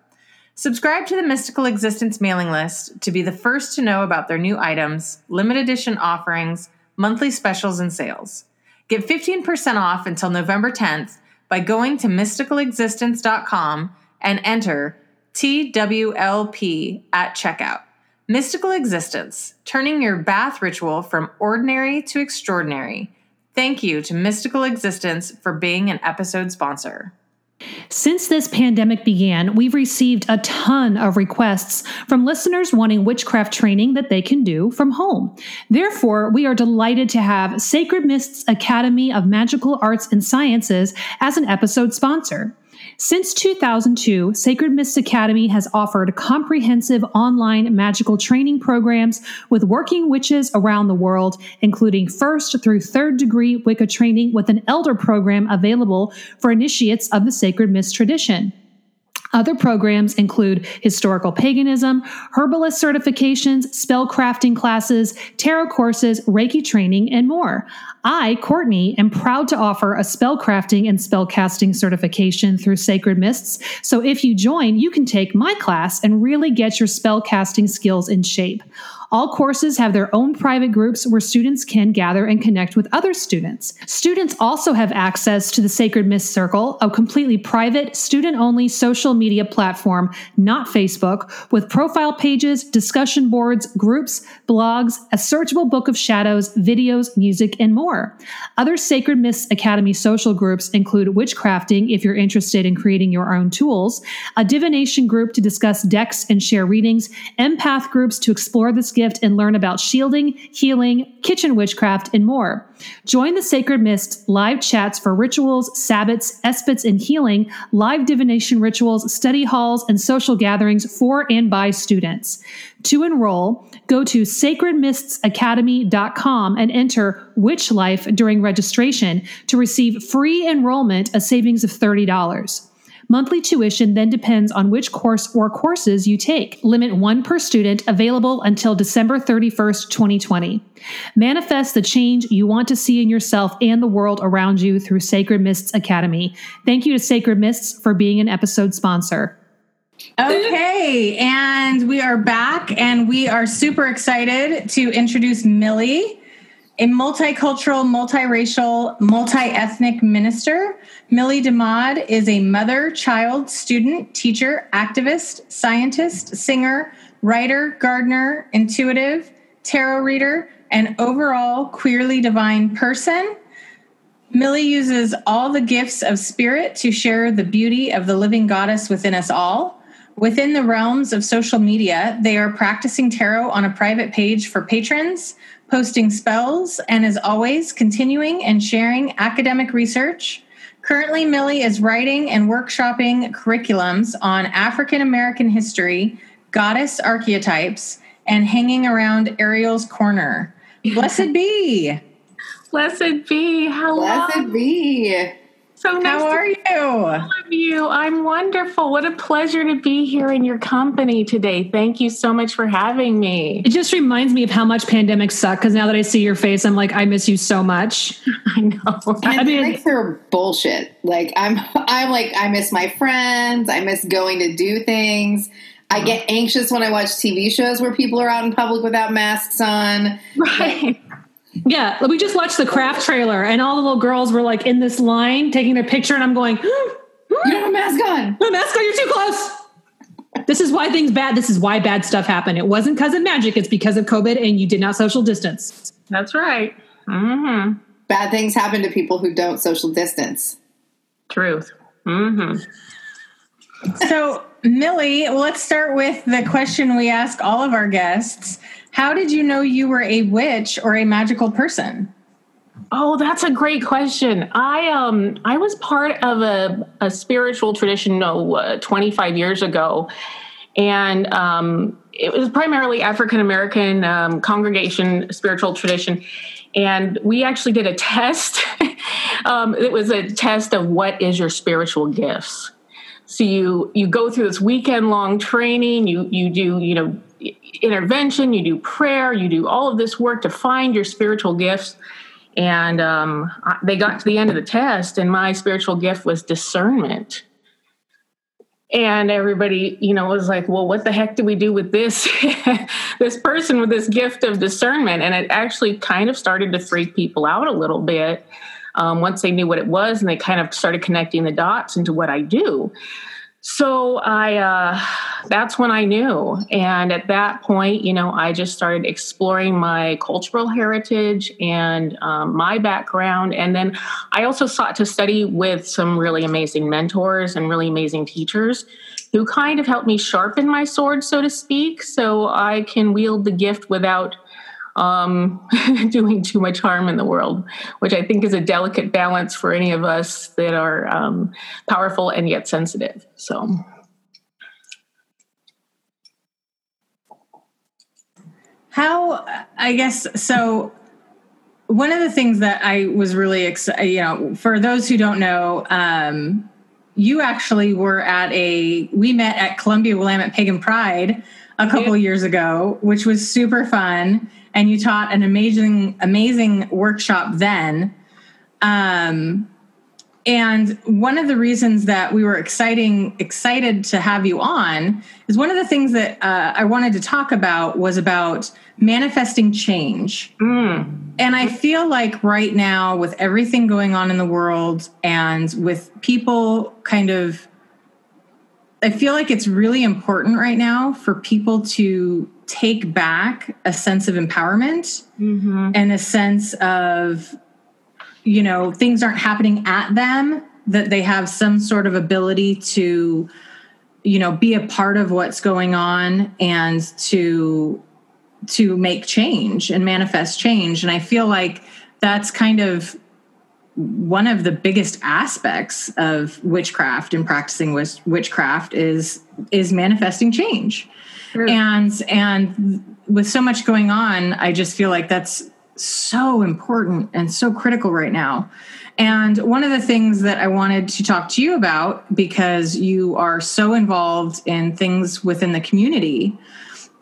Subscribe to the Mystical Existence mailing list to be the first to know about their new items, limited edition offerings, monthly specials, and sales. Get 15% off until November 10th by going to mysticalexistence.com and enter TWLP at checkout. Mystical Existence, turning your bath ritual from ordinary to extraordinary. Thank you to Mystical Existence for being an episode sponsor. Since this pandemic began, we've received a ton of requests from listeners wanting witchcraft training that they can do from home. Therefore, we are delighted to have Sacred Mists Academy of Magical Arts and Sciences as an episode sponsor. Since 2002, Sacred Mists Academy has offered comprehensive online magical training programs with working witches around the world, including first through third degree Wicca training with an elder program available for initiates of the Sacred Mist tradition. Other programs include historical paganism, herbalist certifications, spell crafting classes, tarot courses, Reiki training, and more. I, Courtney, am proud to offer a spell crafting and spell casting certification through Sacred Mists. So if you join, you can take my class and really get your spell casting skills in shape. All courses have their own private groups where students can gather and connect with other students. Students also have access to the Sacred Mist Circle, a completely private, student only social media platform, not Facebook, with profile pages, discussion boards, groups, blogs, a searchable book of shadows, videos, music, and more. Other Sacred Mists Academy social groups include witchcrafting if you're interested in creating your own tools, a divination group to discuss decks and share readings, empath groups to explore this gift gift and learn about shielding, healing, kitchen witchcraft, and more. Join the Sacred Mist live chats for rituals, sabbats, esbats, and healing, live divination rituals, study halls, and social gatherings for and by students. To enroll, go to sacredmistsacademy.com and enter Witch Life during registration to receive free enrollment, a savings of $30. Monthly tuition then depends on which course or courses you take. Limit one per student available until December 31st, 2020. Manifest the change you want to see in yourself and the world around you through Sacred Mists Academy. Thank you to Sacred Mists for being an episode sponsor. Okay, and we are back, and we are super excited to introduce Millie, a multicultural, multiracial, multi ethnic minister. Millie DeMaude is a mother, child, student, teacher, activist, scientist, singer, writer, gardener, intuitive, tarot reader, and overall queerly divine person. Millie uses all the gifts of spirit to share the beauty of the living goddess within us all. Within the realms of social media, they are practicing tarot on a private page for patrons, posting spells, and as always, continuing and sharing academic research. Currently, Millie is writing and workshopping curriculums on African American history, goddess archetypes, and hanging around Ariel's Corner. Blessed be. Blessed be. Hello. Blessed be. So nice How are you? All of you. I'm wonderful. What a pleasure to be here in your company today. Thank you so much for having me. It just reminds me of how much pandemics suck because now that I see your face, I'm like, I miss you so much. I know. I mean, are bullshit. Like I'm, I'm like, I miss my friends. I miss going to do things. I get anxious when I watch TV shows where people are out in public without masks on. Right. Yeah, we just watched the craft trailer, and all the little girls were like in this line taking their picture, and I'm going, hmm, "You don't have a mask on. No mask on. You're too close." this is why things bad. This is why bad stuff happened. It wasn't because of magic. It's because of COVID, and you did not social distance. That's right. Mm-hmm. Bad things happen to people who don't social distance. Truth. Mm-hmm. So, Millie, let's start with the question we ask all of our guests. How did you know you were a witch or a magical person? Oh, that's a great question. I um I was part of a, a spiritual tradition no, uh, 25 years ago, and um, it was primarily African American um, congregation spiritual tradition, and we actually did a test. um, it was a test of what is your spiritual gifts. So you you go through this weekend long training. You you do you know intervention, you do prayer, you do all of this work to find your spiritual gifts. And um, they got to the end of the test, and my spiritual gift was discernment. And everybody, you know, was like, "Well, what the heck do we do with this this person with this gift of discernment?" And it actually kind of started to freak people out a little bit um, once they knew what it was, and they kind of started connecting the dots into what I do. So I, uh, that's when I knew. And at that point, you know, I just started exploring my cultural heritage and um, my background. And then I also sought to study with some really amazing mentors and really amazing teachers who kind of helped me sharpen my sword, so to speak, so I can wield the gift without um, doing too much harm in the world, which I think is a delicate balance for any of us that are um, powerful and yet sensitive. So. How, I guess, so one of the things that I was really excited, you know, for those who don't know, um, you actually were at a, we met at Columbia Willamette Pagan Pride a couple years ago, which was super fun and you taught an amazing amazing workshop then um, and one of the reasons that we were exciting excited to have you on is one of the things that uh, I wanted to talk about was about manifesting change. Mm. And I feel like right now, with everything going on in the world and with people kind of, I feel like it's really important right now for people to take back a sense of empowerment mm-hmm. and a sense of you know things aren't happening at them that they have some sort of ability to you know be a part of what's going on and to to make change and manifest change and i feel like that's kind of one of the biggest aspects of witchcraft and practicing witchcraft is is manifesting change. And and with so much going on i just feel like that's so important and so critical right now. And one of the things that i wanted to talk to you about because you are so involved in things within the community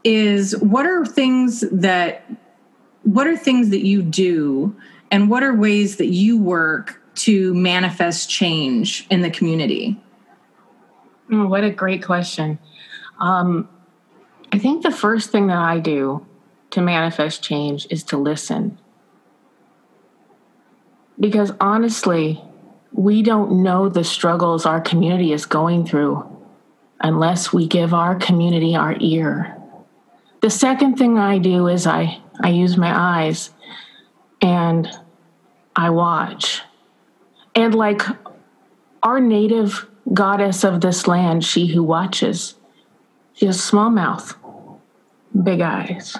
is what are things that what are things that you do and what are ways that you work to manifest change in the community oh, what a great question um, I think the first thing that I do to manifest change is to listen. Because honestly, we don't know the struggles our community is going through unless we give our community our ear. The second thing I do is I, I use my eyes and I watch. And like our native goddess of this land, she who watches, she has small mouth big eyes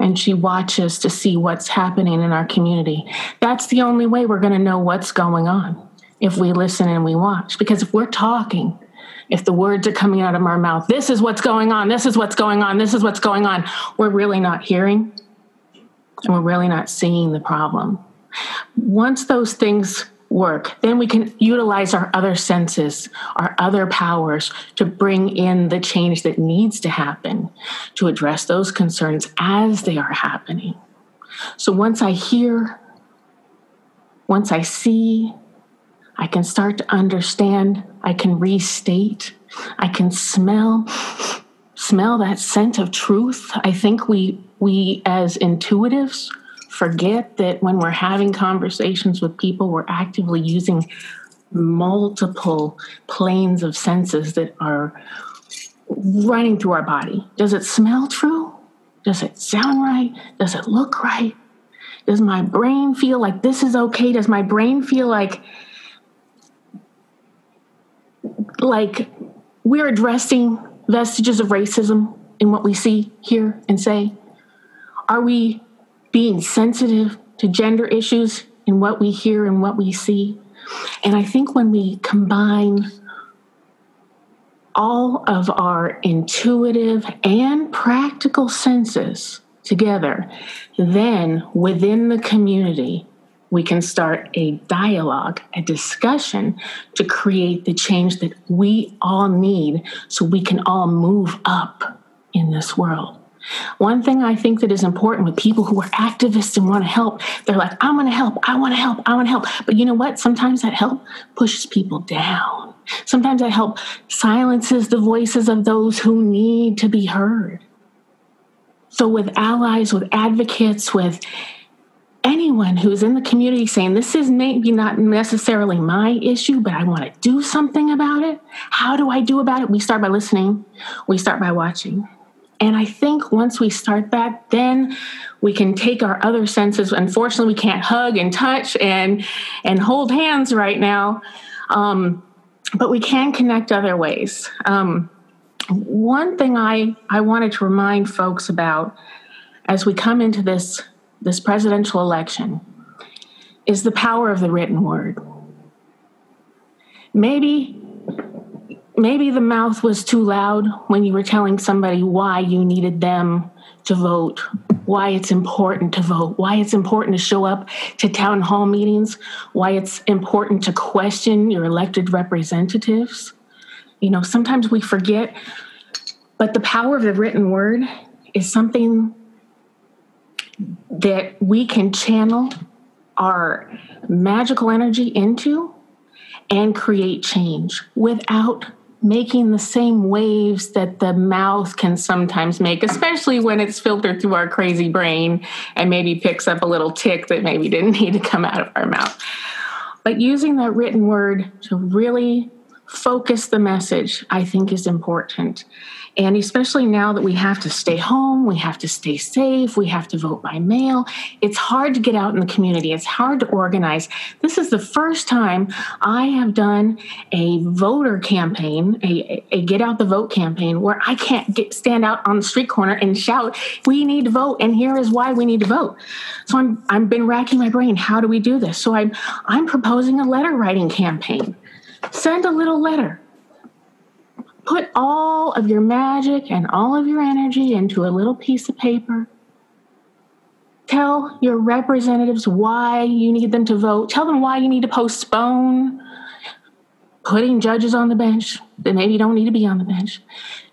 and she watches to see what's happening in our community. That's the only way we're going to know what's going on if we listen and we watch. Because if we're talking, if the words are coming out of our mouth, this is what's going on, this is what's going on, this is what's going on, we're really not hearing and we're really not seeing the problem. Once those things work, then we can utilize our other senses, our other powers to bring in the change that needs to happen to address those concerns as they are happening. So once I hear, once I see, I can start to understand, I can restate, I can smell smell that scent of truth. I think we we as intuitives forget that when we're having conversations with people, we're actively using multiple planes of senses that are running through our body. Does it smell true? Does it sound right? Does it look right? Does my brain feel like this is okay? Does my brain feel like like we're addressing vestiges of racism in what we see, hear, and say? Are we being sensitive to gender issues in what we hear and what we see. And I think when we combine all of our intuitive and practical senses together, then within the community, we can start a dialogue, a discussion to create the change that we all need so we can all move up in this world. One thing I think that is important with people who are activists and want to help, they're like, I'm going to help, I want to help, I want to help. But you know what? Sometimes that help pushes people down. Sometimes that help silences the voices of those who need to be heard. So, with allies, with advocates, with anyone who's in the community saying this is maybe not necessarily my issue, but I want to do something about it. How do I do about it? We start by listening. We start by watching. And I think once we start that, then we can take our other senses. Unfortunately, we can't hug and touch and and hold hands right now, um, but we can connect other ways. Um, one thing I I wanted to remind folks about as we come into this this presidential election is the power of the written word. Maybe maybe the mouth was too loud when you were telling somebody why you needed them to vote, why it's important to vote, why it's important to show up to town hall meetings, why it's important to question your elected representatives. You know, sometimes we forget, but the power of the written word is something that we can channel our magical energy into and create change without making the same waves that the mouth can sometimes make, especially when it's filtered through our crazy brain and maybe picks up a little tick that maybe didn't need to come out of our mouth. But using that written word to really focus the message, I think, is important. And especially now that we have to stay home, we have to stay safe, we have to vote by mail, it's hard to get out in the community. It's hard to organize. This is the first time I have done a voter campaign, a, a get out the vote campaign, where I can't get, stand out on the street corner and shout, "We need to vote," and here is why we need to vote. So I'm I've been racking my brain. How do we do this? So I'm I'm proposing a letter writing campaign. Send a little letter put all of your magic and all of your energy into a little piece of paper. Tell your representatives why you need them to vote. Tell them why you need to postpone putting judges on the bench that maybe don't need to be on the bench.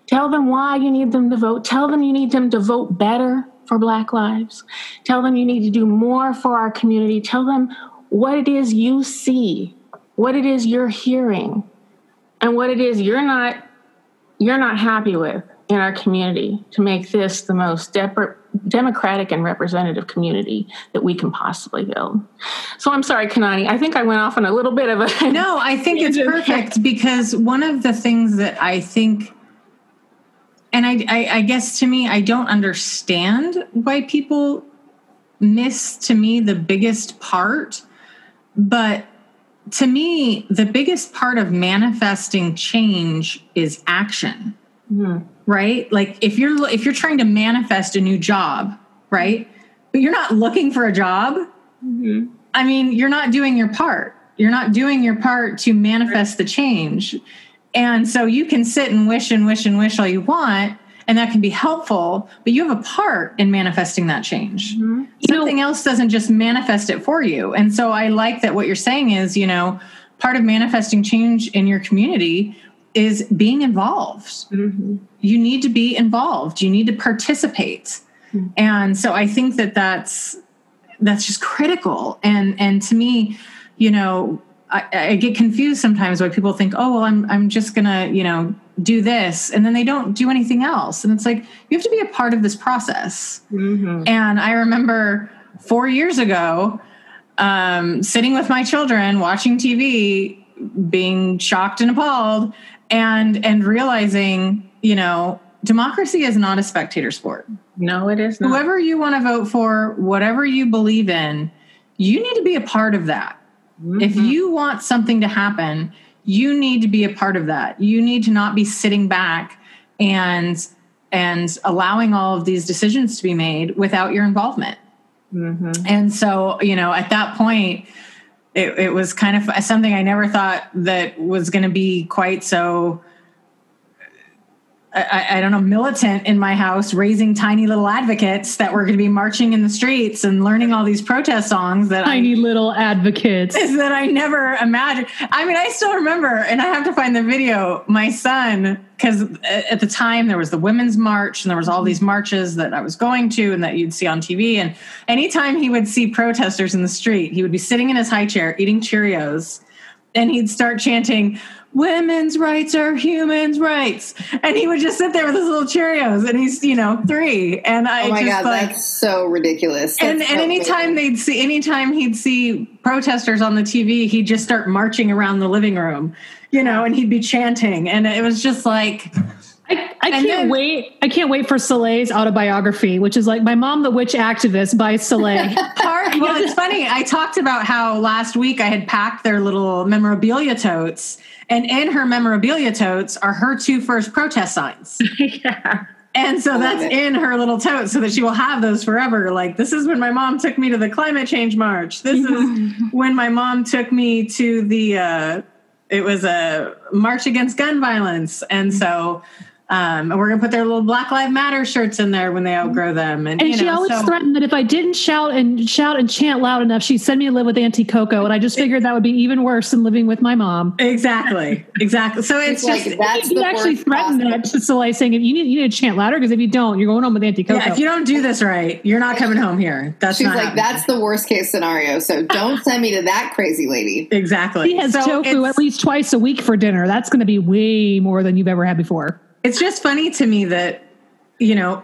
Tell them why you need them to vote. Tell them you need them to vote better for Black lives. Tell them you need to do more for our community. Tell them what it is you see, what it is you're hearing, and what it is you're not you're not happy with in our community to make this the most de- democratic and representative community that we can possibly build. So I'm sorry, Kanani. I think I went off on a little bit of a. no, I think it's perfect because one of the things that I think, and I, I, I guess to me, I don't understand why people miss to me the biggest part, but to me, the biggest part of manifesting change is action. Mm. Right? Like if you're if you're trying to manifest a new job, right? But you're not looking for a job. Mm-hmm. I mean, you're not doing your part. You're not doing your part to manifest the change. And so you can sit and wish and wish and wish all you want, and that can be helpful but you have a part in manifesting that change mm-hmm. something know, else doesn't just manifest it for you and so i like that what you're saying is you know part of manifesting change in your community is being involved mm-hmm. you need to be involved you need to participate mm-hmm. and so i think that that's that's just critical and and to me you know I, I, get confused sometimes why people think, oh, well, I'm I'm just gonna, you know, do this, and then they don't do anything else. And it's like you have to be a part of this process. Mm-hmm. And I remember four years ago, um, sitting with my children watching TV, being shocked and appalled, and and realizing, you know, democracy is not a spectator sport. No, it is not. Whoever you want to vote for, whatever you believe in, you need to be a part of that Mm-hmm. If you want something to happen, you need to be a part of that. You need to not be sitting back and and allowing all of these decisions to be made without your involvement. Mm-hmm. And so, you know, at that point, it, it was kind of something I never thought that was going to be quite so I, I, don't know, militant in my house, raising tiny little advocates that were going to be marching in the streets and learning all these protest songs that tiny I, little advocates is that I never imagined. I mean, I still remember, and I have to find the video. My son, because uh, at the time there was the women's march and there was all these mm-hmm. marches that I was going to and that you'd see on TV. And anytime he would see protesters in the street, he would be sitting in his high chair eating Cheerios and he'd start chanting, women's rights are humans' rights. And he would just sit there with his little Cheerios and he's, you know, three. And I oh my just god, like, that's so ridiculous. and, That's and so anytime they'd see anytime he'd see protesters on the TV, he'd just start marching around the living room, you know, and he'd be chanting. And it was just like I, I can't wait. I can't wait for Soleil's autobiography, which is like My Mom the Witch Activist by Soleil. part well it's funny i talked about how last week i had packed their little memorabilia totes and in her memorabilia totes are her two first protest signs. Yeah. and so that's it. in her little tote so that she will have those forever. Like this is when my mom took me to the climate change march. This is when my mom took me to the uh it was a march against gun violence. And so um and we're gonna put their little black lives matter shirts in there when they outgrow them and, And you she know, always so- threatened that if I didn't shout and shout and chant loud enough, she'd send me to live with Auntie Coco. And I just figured that would be even worse than living with my mom. Exactly. Exactly. So it's, It's like, just that's you the actually worst threatened that to Soleil, saying if you need you need to chant louder because if you don't, you're going home with Auntie Coco. yeah, if you don't do this right, you're not coming home here. That's She's not like, happening. that's the worst case scenario. So don't send me to that crazy lady. exactly. She has So tofu at least twice a week for dinner. That's going to be way more than you've ever had before. It's just funny to me that you know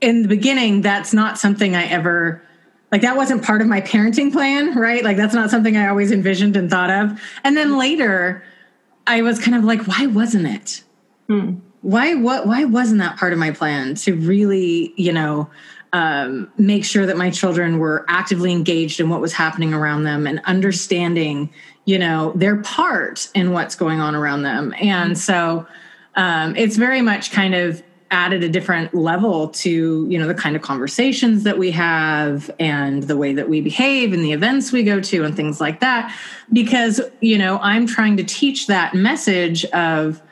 in the beginning that's not something i ever like that wasn't part of my parenting plan right? Like that's not something i always envisioned and thought of. And then later i was kind of like why wasn't it? Why what why wasn't that part of my plan to really you know um, make sure that my children were actively engaged in what was happening around them and understanding you know their part in what's going on around them? And so um, it's very much kind of added a different level to you know the kind of conversations that we have and the way that we behave and the events we go to and things like that. Because you know i'm trying to teach that message of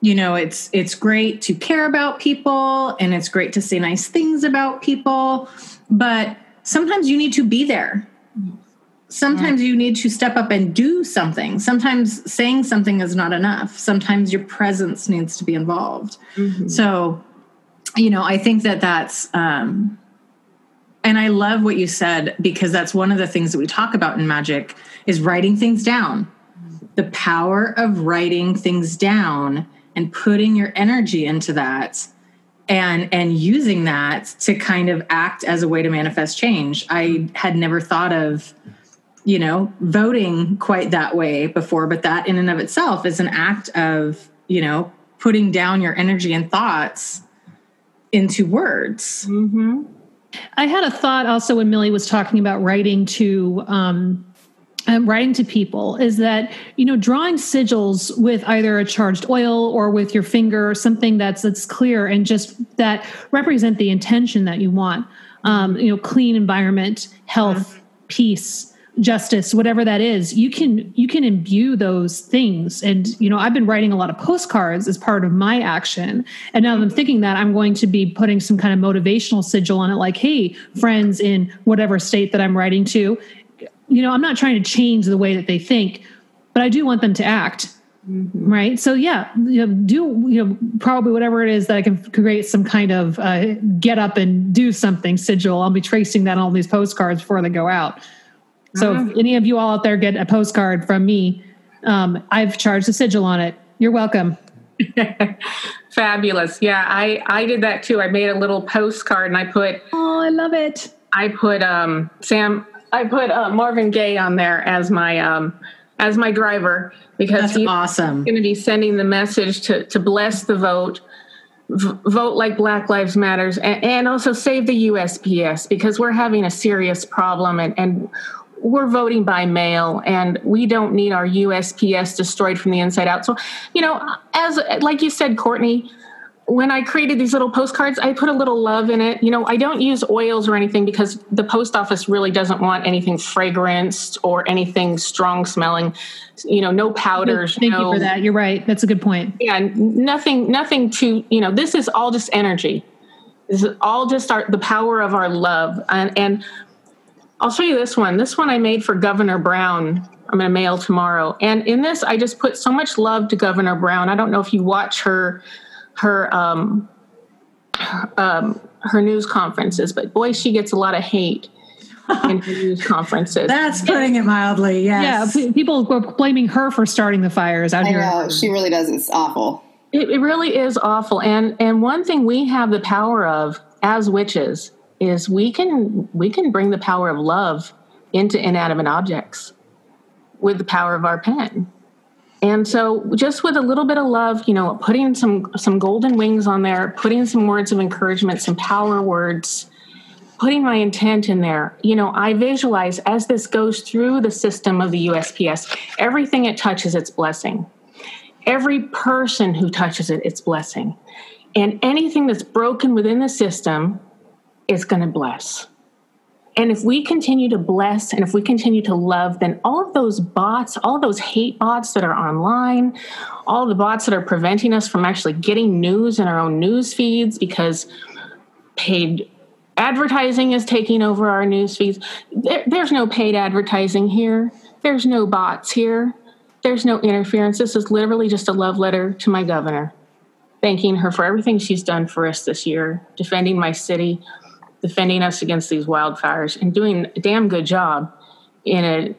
you know it's it's great to care about people and it's great to say nice things about people but sometimes you need to be there sometimes you need to step up and do something. Sometimes saying something is not enough. Sometimes your presence needs to be involved. So you know i think that that's um and i love what you said because that's one of the things that we talk about in magic is writing things down. The power of writing things down and putting your energy into that and and using that to kind of act as a way to manifest change. I had never thought of you know voting quite that way before but that in and of itself is an act of you know putting down your energy and thoughts into words. I had a thought also when Millie was talking about writing to um, um, writing to people is that you know drawing sigils with either a charged oil or with your finger or something that's that's clear and just that represent the intention that you want. Um, you know, clean environment, health, peace, justice, whatever that is. You can you can imbue those things. And you know, I've been writing a lot of postcards as part of my action. And now that I'm thinking that I'm going to be putting some kind of motivational sigil on it, like, hey, friends in whatever state that I'm writing to, you know, I'm not trying to change the way that they think, but I do want them to act. Right. So yeah, you know, do you know probably whatever it is that I can create some kind of uh, get up and do something sigil. I'll be tracing that on all these postcards before they go out. So if any of you all out there get a postcard from me, um, I've charged a sigil on it. You're welcome. Fabulous. Yeah, I I did that too. I made a little postcard and I put Oh, I love it. I put um Sam I put uh, Marvin Gaye on there as my um as my driver because That's he's awesome. going to be sending the message to to bless the vote v- vote like black lives matters and, and also save the usps because we're having a serious problem and, and we're voting by mail and we don't need our usps destroyed from the inside out so you know as like you said courtney when I created these little postcards, I put a little love in it. You know, I don't use oils or anything because the post office really doesn't want anything fragranced or anything strong smelling. You know, no powders. Thank no, you for that. You're right. That's a good point. Yeah, nothing, nothing to you know. This is all just energy. This is all just our the power of our love. And, and I'll show you this one. This one I made for Governor Brown. I'm going to mail tomorrow. And in this, I just put so much love to Governor Brown. I don't know if you watch her her um, um, her news conferences, but boy, she gets a lot of hate. in her news conferences. That's putting it mildly. Yes. Yeah, people were blaming her for starting the fires out I here. know she really does. It's awful. It, it really is awful. And and one thing we have the power of as witches is we can we can bring the power of love into inanimate objects with the power of our pen. And so just with a little bit of love, you know, putting some some golden wings on there, putting some words of encouragement, some power words, putting my intent in there. You know, I visualize as this goes through the system of the USPS, everything it touches its blessing every person who touches it, it's blessing. And anything that's broken within the system is going to bless. And if we continue to bless and if we continue to love, then all of those bots, all of those hate bots that are online, all the bots that are preventing us from actually getting news in our own news feeds because paid advertising is taking over our news feeds. There, there's no paid advertising here, there's no bots here. There's no interference. This is literally just a love letter to my governor, thanking her for everything she's done for us this year, defending my city, defending us against these wildfires, and doing a damn good job in a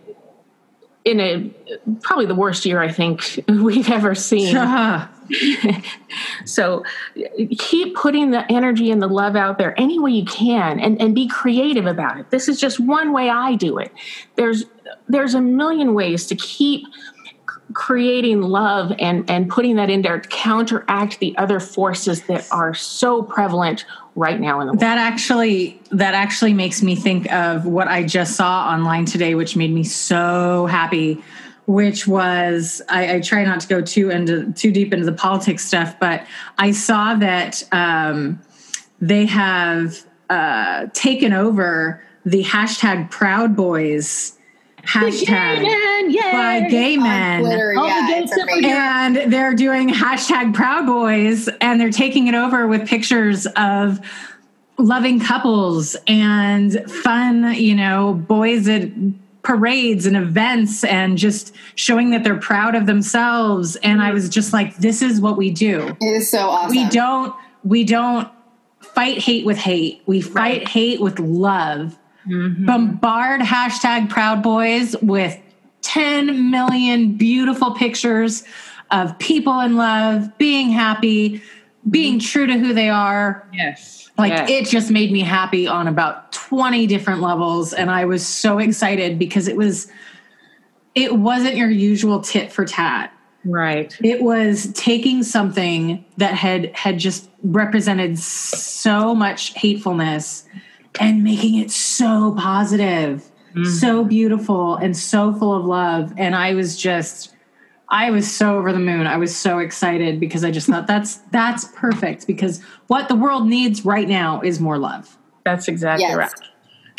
in a probably the worst year I think we've ever seen. so keep putting the energy and the love out there any way you can and, and be creative about it. This is just one way I do it. There's there's a million ways to keep creating love and and putting that in there to counteract the other forces that are so prevalent right now in the world. That actually that actually makes me think of what I just saw online today, which made me so happy. Which was I, I try not to go too into too deep into the politics stuff, but I saw that um, they have uh, taken over the hashtag Proud Boys hashtag by gay men. Twitter, yeah, it's amazing. and they're doing hashtag Proud Boys, and they're taking it over with pictures of loving couples and fun, you know, boys at parades and events and just showing that they're proud of themselves. And I was just like, this is what we do. It is so awesome. We don't, we don't fight hate with hate. We fight hate with love. Mm-hmm. Bombard hashtag Proud Boys with 10 million beautiful pictures of people in love, being happy, being mm-hmm. true to who they are. Yes. Like Yes. it just made me happy on about 20 different levels. And I was so excited because it was, it wasn't your usual tit for tat Right. it was taking something that had had just represented so much hatefulness and making it so positive so beautiful and so full of love and i was just i was so over the moon i was so excited because i just thought that's that's perfect because what the world needs right now is more love That's exactly Yes. right.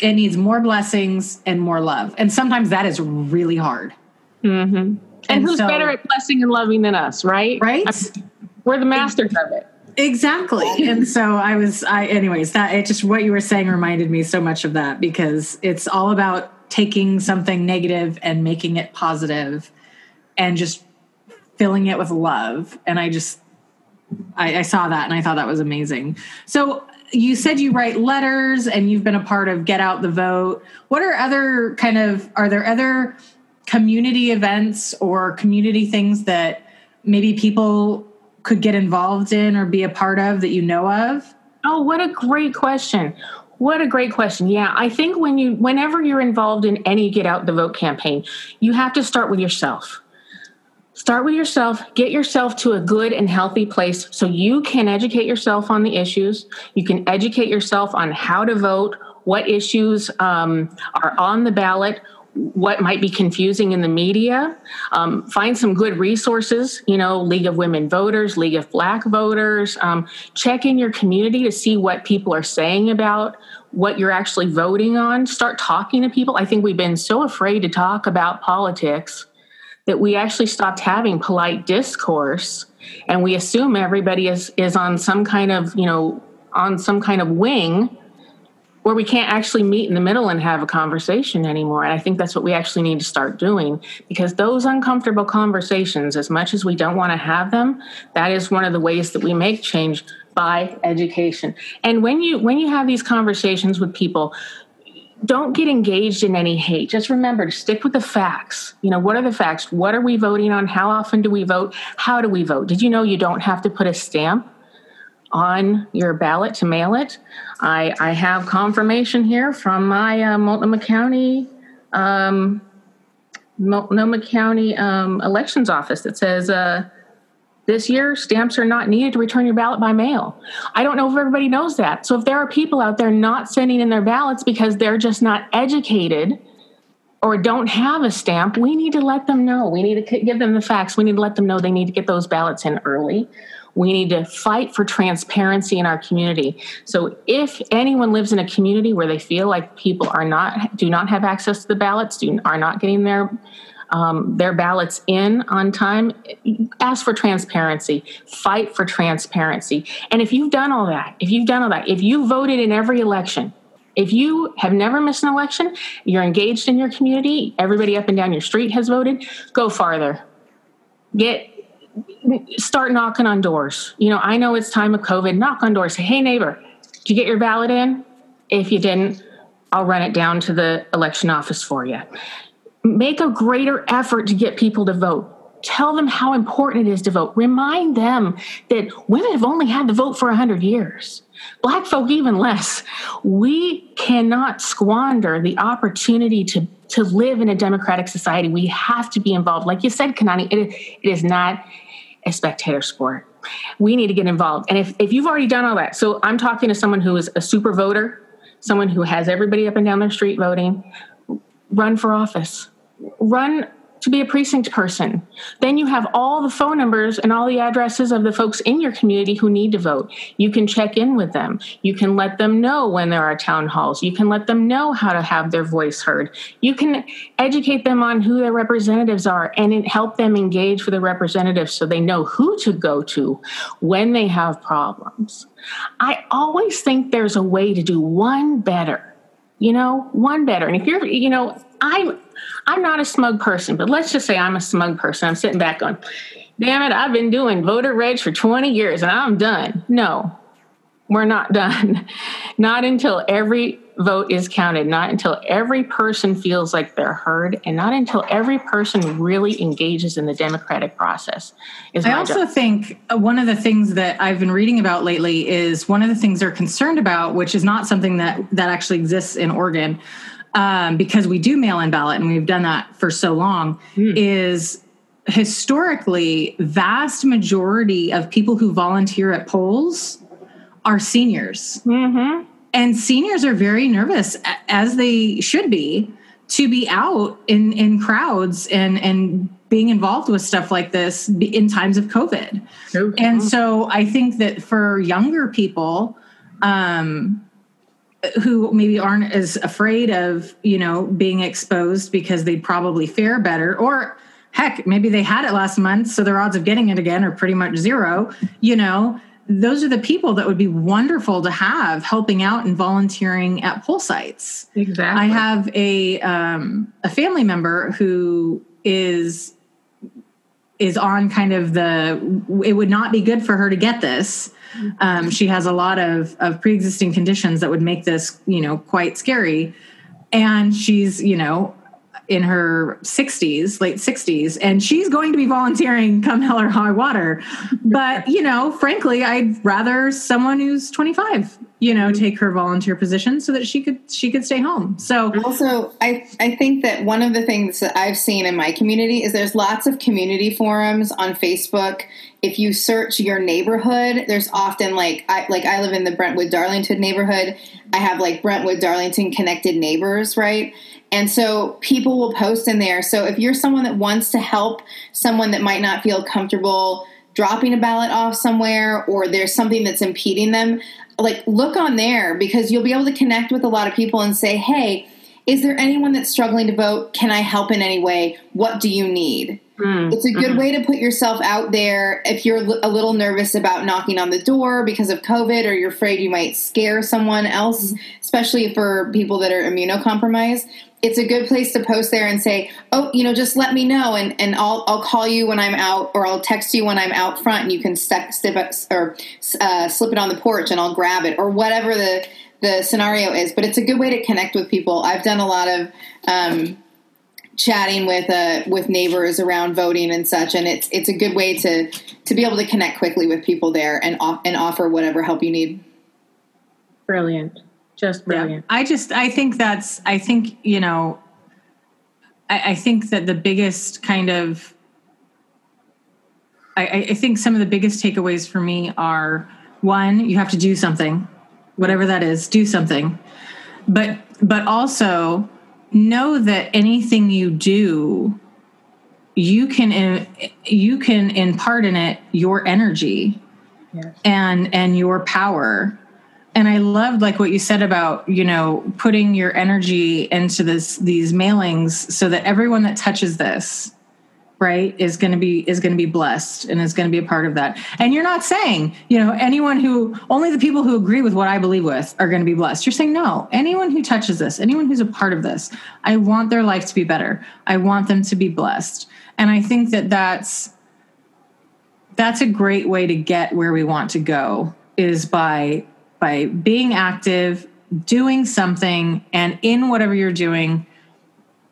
it needs more blessings and more love and sometimes that is really hard hmm And, And who's so- better at blessing and loving than us, right? Right? I mean, we're the masters of it. Exactly. and so I was I anyways, that it just what you were saying reminded me so much of that because it's all about taking something negative and making it positive and just filling it with love. And I just I, I saw that and I thought that was amazing. So you said you write letters and you've been a part of Get Out the Vote. What are other kind of are there other community events or community things that maybe people could get involved in or be a part of that you know of? Oh, what a great question. What a great question. Yeah, I think when you whenever you're involved in any get out the vote campaign, you have to start with yourself. Start with yourself, get yourself to a good and healthy place so you can educate yourself on the issues. You can educate yourself on how to vote, what issues um, are on the ballot, what might be confusing in the media. Um, find some good resources, you know, League of Women Voters, League of Black Voters. Um, check in your community to see what people are saying about what you're actually voting on. Start talking to people. I think we've been so afraid to talk about politics that we actually stopped having polite discourse and we assume everybody is is on some kind of you know on some kind of wing where we can't actually meet in the middle and have a conversation anymore and i think that's what we actually need to start doing because those uncomfortable conversations as much as we don't want to have them that is one of the ways that we make change by education and when you when you have these conversations with people don't get engaged in any hate. Just remember to stick with the facts. You know, what are the facts? What are we voting on? How often do we vote? How do we vote? Did you know you don't have to put a stamp on your ballot to mail it? I, I have confirmation here from my uh, Multnomah County um, Multnomah County um, elections office that says uh, this year stamps are not needed to return your ballot by mail. I don't know if everybody knows that. So if there are people out there not sending in their ballots because they're just not educated or don't have a stamp, we need to let them know. We need to give them the facts. We need to let them know they need to get those ballots in early. We need to fight for transparency in our community. So if anyone lives in a community where they feel like people are not do not have access to the ballots, do, are not getting their um, their ballots in on time, ask for transparency, fight for transparency. And if you've done all that, if you've done all that, if you voted in every election, if you have never missed an election, you're engaged in your community, everybody up and down your street has voted, go farther. Get start knocking on doors. You know, I know it's time of COVID. Knock on doors. Say, hey, neighbor, did you get your ballot in? If you didn't, I'll run it down to the election office for you. Make a greater effort to get people to vote. Tell them how important it is to vote. Remind them that women have only had to vote for 100 years. Black folk, even less. We cannot squander the opportunity to, to live in a democratic society. We have to be involved. Like you said, Kanani, it, it is not a spectator sport. We need to get involved. And if, if you've already done all that, so I'm talking to someone who is a super voter, someone who has everybody up and down their street voting, run for office. Run to be a precinct person. Then you have all the phone numbers and all the addresses of the folks in your community who need to vote. You can check in with them. You can let them know when there are town halls. You can let them know how to have their voice heard. You can educate them on who their representatives are and help them engage with the representatives so they know who to go to when they have problems. I always think there's a way to do one better. You know, one better. And if you're, you know, I'm I'm not a smug person, but let's just say I'm a smug person. I'm sitting back going, damn it, I've been doing voter reg for 20 years and I'm done. No, we're not done. not until every vote is counted, not until every person feels like they're heard, and not until every person really engages in the democratic process. I also job. think uh, one of the things that I've been reading about lately is one of the things they're concerned about, which is not something that that actually exists in Oregon, um, because we do mail in ballot and we've done that for so long, mm. is historically vast majority of people who volunteer at polls are seniors. Mm-hmm. And seniors are very nervous, as they should be, to be out in, in crowds and, and being involved with stuff like this in times of COVID. Okay. And so I think that for younger people, um, who maybe aren't as afraid of you know being exposed because they'd probably fare better or heck maybe they had it last month so their odds of getting it again are pretty much zero you know. Those are the people that would be wonderful to have helping out and volunteering at poll sites. Exactly. i have a um, a family member who is is on kind of the it would not be good for her to get this um, she has a lot of, of pre-existing conditions that would make this, you know, quite scary. And she's, you know, in her 60s, late 60s, and she's going to be volunteering come hell or high water. But, you know, frankly, I'd rather someone who's 25, you know, take her volunteer position so that she could she could stay home. So also I I think that one of the things that I've seen in my community is there's lots of community forums on Facebook if you search your neighborhood, there's often like I like I live in the Brentwood Darlington neighborhood. I have like Brentwood Darlington connected neighbors, right? And so people will post in there. So if you're someone that wants to help someone that might not feel comfortable dropping a ballot off somewhere or there's something that's impeding them, like look on there because you'll be able to connect with a lot of people and say, "Hey, is there anyone that's struggling to vote? Can I help in any way? What do you need?" Mm, it's a good mm-hmm. way to put yourself out there if you're a little nervous about knocking on the door because of COVID or you're afraid you might scare someone else, mm-hmm. especially for people that are immunocompromised. It's a good place to post there and say, "Oh, you know, just let me know, and, and I'll I'll call you when I'm out, or I'll text you when I'm out front, and you can step, step or uh, slip it on the porch, and I'll grab it, or whatever the the scenario is, but it's a good way to connect with people. I've done a lot of um, chatting with uh, with neighbors around voting and such, and it's it's a good way to to be able to connect quickly with people there and off, and offer whatever help you need. Brilliant. Just brilliant. I just I think that's I think you know I, I think that the biggest kind of I, I think some of the biggest takeaways for me are one, you have to do something, whatever that is, do something. But but also know that anything you do, you can you can impart in it your energy Yes. and and your power and i loved like what you said about you know putting your energy into this these mailings so that everyone that touches this right is going to be is going to be blessed and is going to be a part of that. And you're not saying you know anyone who only the people who agree with what i believe with are going to be blessed. You're saying no. Anyone who touches this anyone who's a part of this i want their life to be better. I want them to be blessed. And i think that that's that's a great way to get where we want to go is by by being active doing something and in whatever you're doing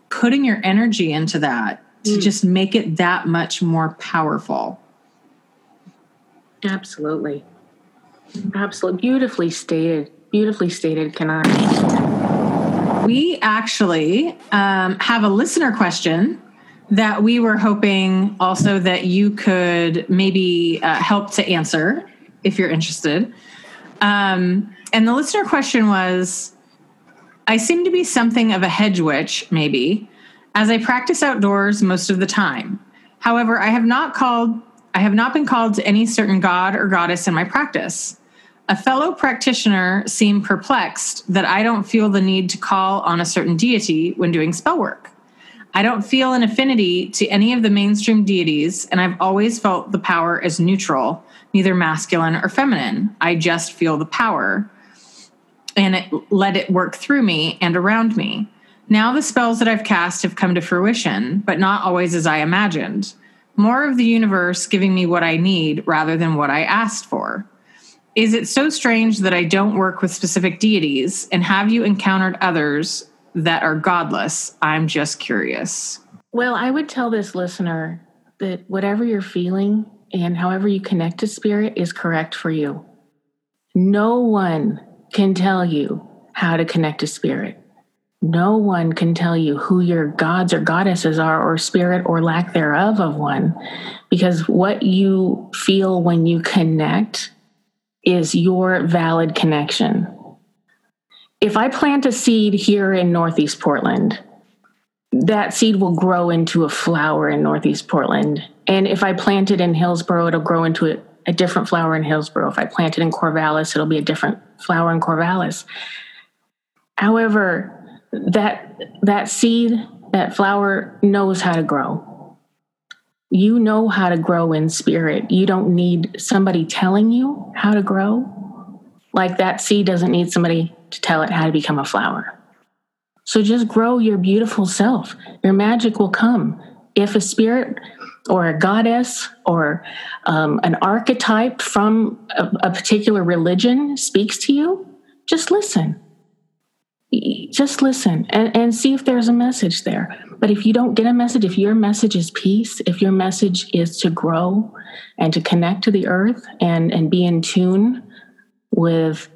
putting your energy into that to just make it that much more powerful Absolutely. Absolutely. Beautifully stated. Beautifully stated, Kanani? we actually um, have a listener question that we were hoping also that you could maybe uh, help to answer if you're interested. Um, and the listener question was I seem to be something of a hedge witch, maybe, as I practice outdoors most of the time. However, I have not called I have not been called to any certain god or goddess in my practice. A fellow practitioner seemed perplexed that I don't feel the need to call on a certain deity when doing spell work. I don't feel an affinity to any of the mainstream deities, and I've always felt the power as neutral, neither masculine or feminine. I just feel the power and it, let it work through me and around me. Now the spells that I've cast have come to fruition, but not always as I imagined. More of the universe giving me what I need rather than what I asked for. Is it so strange that I don't work with specific deities? And have you encountered others that are godless? I'm just curious. Well, I would tell this listener that whatever you're feeling and however you connect to spirit is correct for you. No one can tell you how to connect to spirit. No one can tell you who your gods or goddesses are, or spirit or lack thereof of one, because what you feel when you connect is your valid connection. If I plant a seed here in Northeast Portland, that seed will grow into a flower in Northeast Portland. And if I plant it in Hillsboro, it'll grow into a, a different flower in Hillsboro. If I plant it in Corvallis, it'll be a different flower in Corvallis. However, that that seed, that flower knows how to grow. You know how to grow in spirit. You don't need somebody telling you how to grow. Like that seed doesn't need somebody to tell it how to become a flower. So just grow your beautiful self. Your magic will come. If a spirit or a goddess or um, an archetype from a, a particular religion speaks to you, just listen. Just listen and, and see if there's a message there. But if you don't get a message, if your message is peace, if your message is to grow and to connect to the earth and, and be in tune with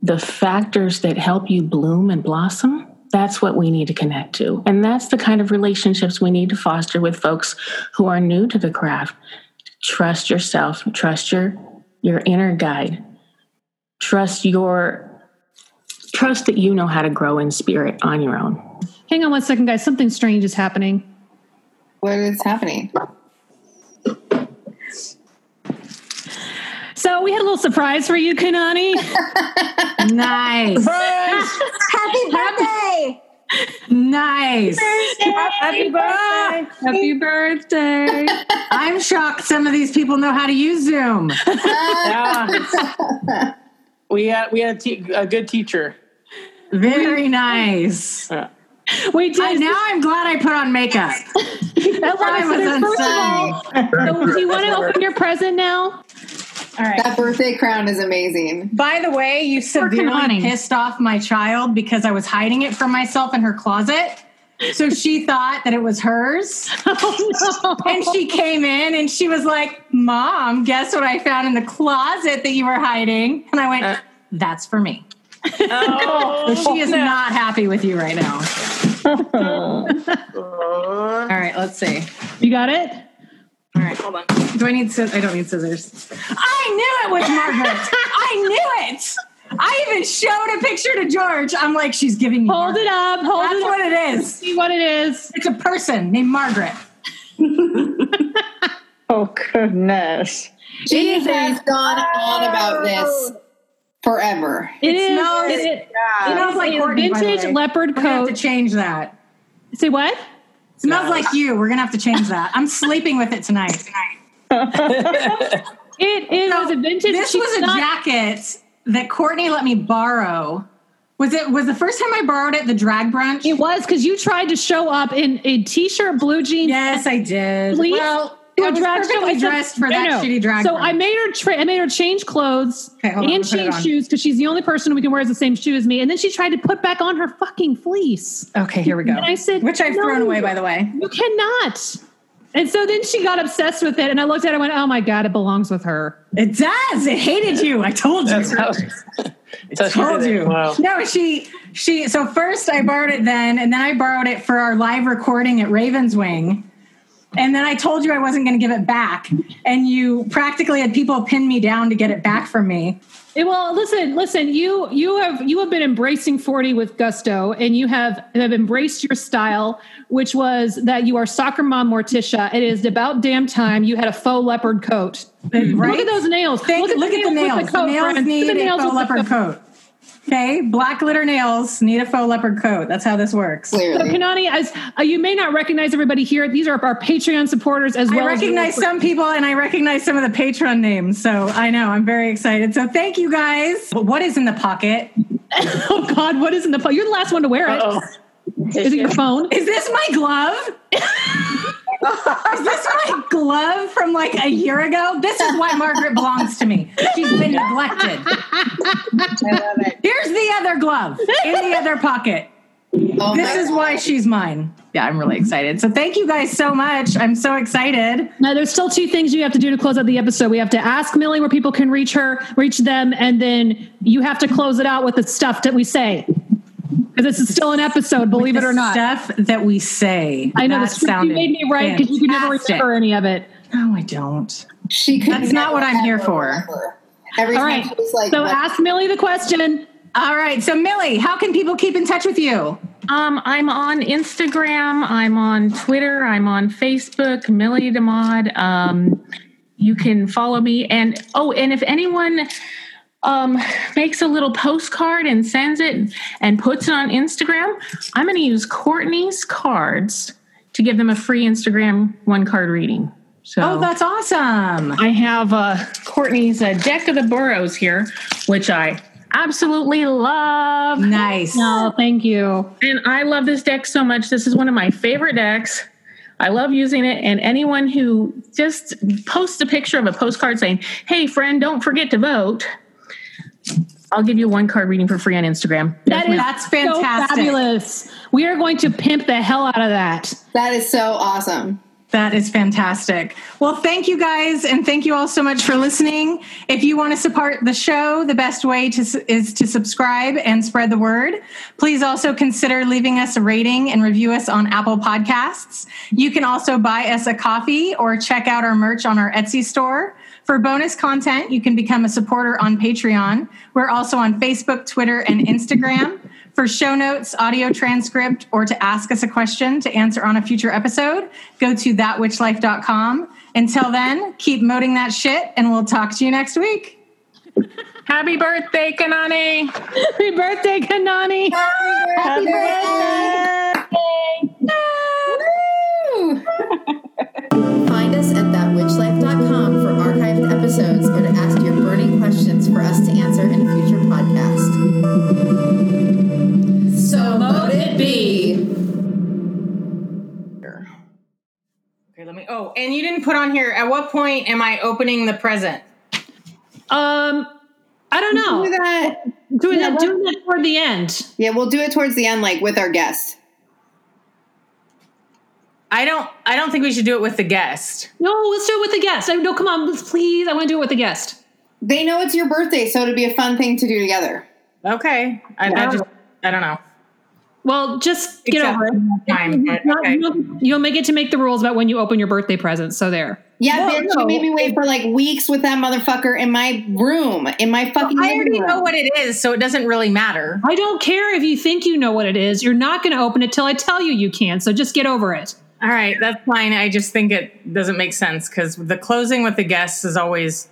the factors that help you bloom and blossom, that's what we need to connect to. And that's the kind of relationships we need to foster with folks who are new to the craft. Trust yourself, trust your your inner guide. Trust your trust that you know how to grow in spirit on your own. Hang on one second, guys. Something strange is happening. What is happening? So we had a little surprise for you, Kanani. nice. Happy birthday! Nice. Happy birthday! Happy birthday! I'm shocked some of these people know how to use Zoom. Yeah. we had we had a, te- a good teacher. Very nice. Yeah. We did. I, now I'm glad I put on makeup. I was First of all, unsettled. so do you want to open your present now? All right. That birthday crown is amazing. By the way, you severely honey. pissed off my child because I was hiding it from myself in her closet. So she thought that it was hers. Oh, And she came in and she was like, Mom, guess what I found in the closet that you were hiding? And I went, uh. That's for me. Oh, she is no. not happy with you right now. All right, let's see. You got it? All right, hold on. Do I need scissors? I don't need scissors. I knew it was Margaret. I knew it. I even showed a picture to George. I'm like, she's giving me. Hold it up. Hold That's it up. what it is. See what it is. It's a person named Margaret. Oh goodness. She has gone on about this forever. It is. smells- it, it, It smells like a Courtney, vintage leopard We're gonna have to change that. Say what? It smells like you. We're gonna have to change that. I'm sleeping with it tonight. It is So, a vintage. This was a not- jacket that Courtney let me borrow. Was it was the first time I borrowed it the drag brunch? It was because you tried to show up in a t-shirt, blue jeans. Yes, I did. Please. Well, to I a drag show. perfectly I dressed for I that know. shitty drag. So brunch. I made her. Tra- I made her change clothes Okay, hold on, and I'll put it change shoes because she's the only person who can wear the same shoe as me. And then she tried to put back on her fucking fleece. Okay, here we go. And I said, which I've "No." thrown away, by the way. You cannot. And so then she got obsessed with it, and I looked at it and went, "Oh my god, it belongs with her." It does. It hated you. I told you. That's how, that's how told you. Wow. No, she she. So first I borrowed it then, and then I borrowed it for our live recording at Ravens Wing. And then I told you I wasn't going to give it back, and you practically had people pin me down to get it back from me. Well, listen, listen. You you have you have been embracing forty with gusto, and you have have embraced your style, which was that you are soccer mom Morticia. It is about damn time you had a faux leopard coat. Right? Look at those nails. Think, look, at the nails. with The, coat, nails need Look at the a nails faux with the leopard coat. Okay, black glitter nails need a faux leopard coat. That's how this works. So, Kanani, as uh, you may not recognize everybody here, these are our Patreon supporters as I well. recognize as some people and I recognize some of the patron names. So I know I'm very excited. So thank you guys. But what is in the pocket? oh God, what is in the? Po- You're the last one to wear it. Uh-oh. Is it your phone? Is this my glove? is this my glove from like a year ago? This is why Margaret belongs to me. She's been neglected. Here's the other glove in the other pocket. Oh this my is why she's mine. Yeah, I'm really excited. So thank you guys so much. I'm so excited. Now, there's still two things you have to do to close out the episode. We have to ask Millie where people can reach her, reach them, and then you have to close it out with the stuff that we say. Because this is still an episode, believe it or not. Stuff that we say. I know that the script you made me write because you could never remember any of it. No, I don't. She could That's not what I'm here ever for. remember. Every All time right. she was like, so what- ask Millie the question. All right. So Millie, how can people keep in touch with you? Um, I'm on Instagram. I'm on Twitter. I'm on Facebook. Millie DeMaude. Um, you can follow me. And oh, and if anyone um, makes a little postcard and sends it and puts it on Instagram, I'm going to use Courtney's cards to give them a free Instagram one card reading. So Oh, that's awesome. I have uh, Courtney's uh, deck of the burrows here, which I absolutely love. Nice. No, thank you. And I love this deck so much. This is one of my favorite decks. I love using it. And anyone who just posts a picture of a postcard saying, hey, friend, don't forget to vote, I'll give you one card reading for free on Instagram. That is That's so fantastic. fabulous. We are going to pimp the hell out of that. that is so awesome. That is fantastic. Well, thank you guys, and thank you all so much for listening. If you want to support the show, the best way to, is to subscribe and spread the word. Please also consider leaving us a rating and review us on Apple Podcasts. You can also buy us a coffee or check out our merch on our Etsy store. For bonus content, you can become a supporter on Patreon. We're also on Facebook, Twitter, and Instagram. For show notes, audio transcript, or to ask us a question to answer on a future episode, go to thatwitchlife.com. Until then, keep moding that shit, and we'll talk to you next week. Happy birthday, Kanani. Happy birthday, Kanani. Happy Find us at thatwitchlife.com for archived episodes or to ask your burning questions for us to answer in a future podcast. So mote it be. Okay, let me. Oh, and you didn't put on here. At what point am I opening the present? Um, I don't know. Do that. Doing Yeah, that, let's- doing that toward the end. Yeah, we'll do it towards the end, like with our guests. I don't. I don't think we should do it with the guest. No, let's do it with the guest. I, no, come on, let's- please. I want to do it with the guest. They know it's your birthday, so it'd be a fun thing to do together. Okay. I, I just. I don't know. Well, just get Except over it. time, but You okay. don't- You don't make it to make the rules about when you open your birthday presents. So there. Yeah, No, bitch, no. you made me wait for like weeks with that motherfucker in my room, in my fucking I already room. know what it is, so it doesn't really matter. I don't care if you think you know what it is. You're not going to open it till I tell you you can. So just get over it. All right, that's fine. I just think it doesn't make sense because the closing with the guests is always.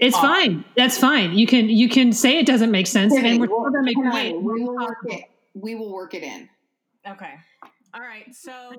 It's off. fine. That's fine. You can you can say it doesn't make sense, Tiffany, and we're we'll- still going to make you come we will work it. We will work it in. Okay. All right. So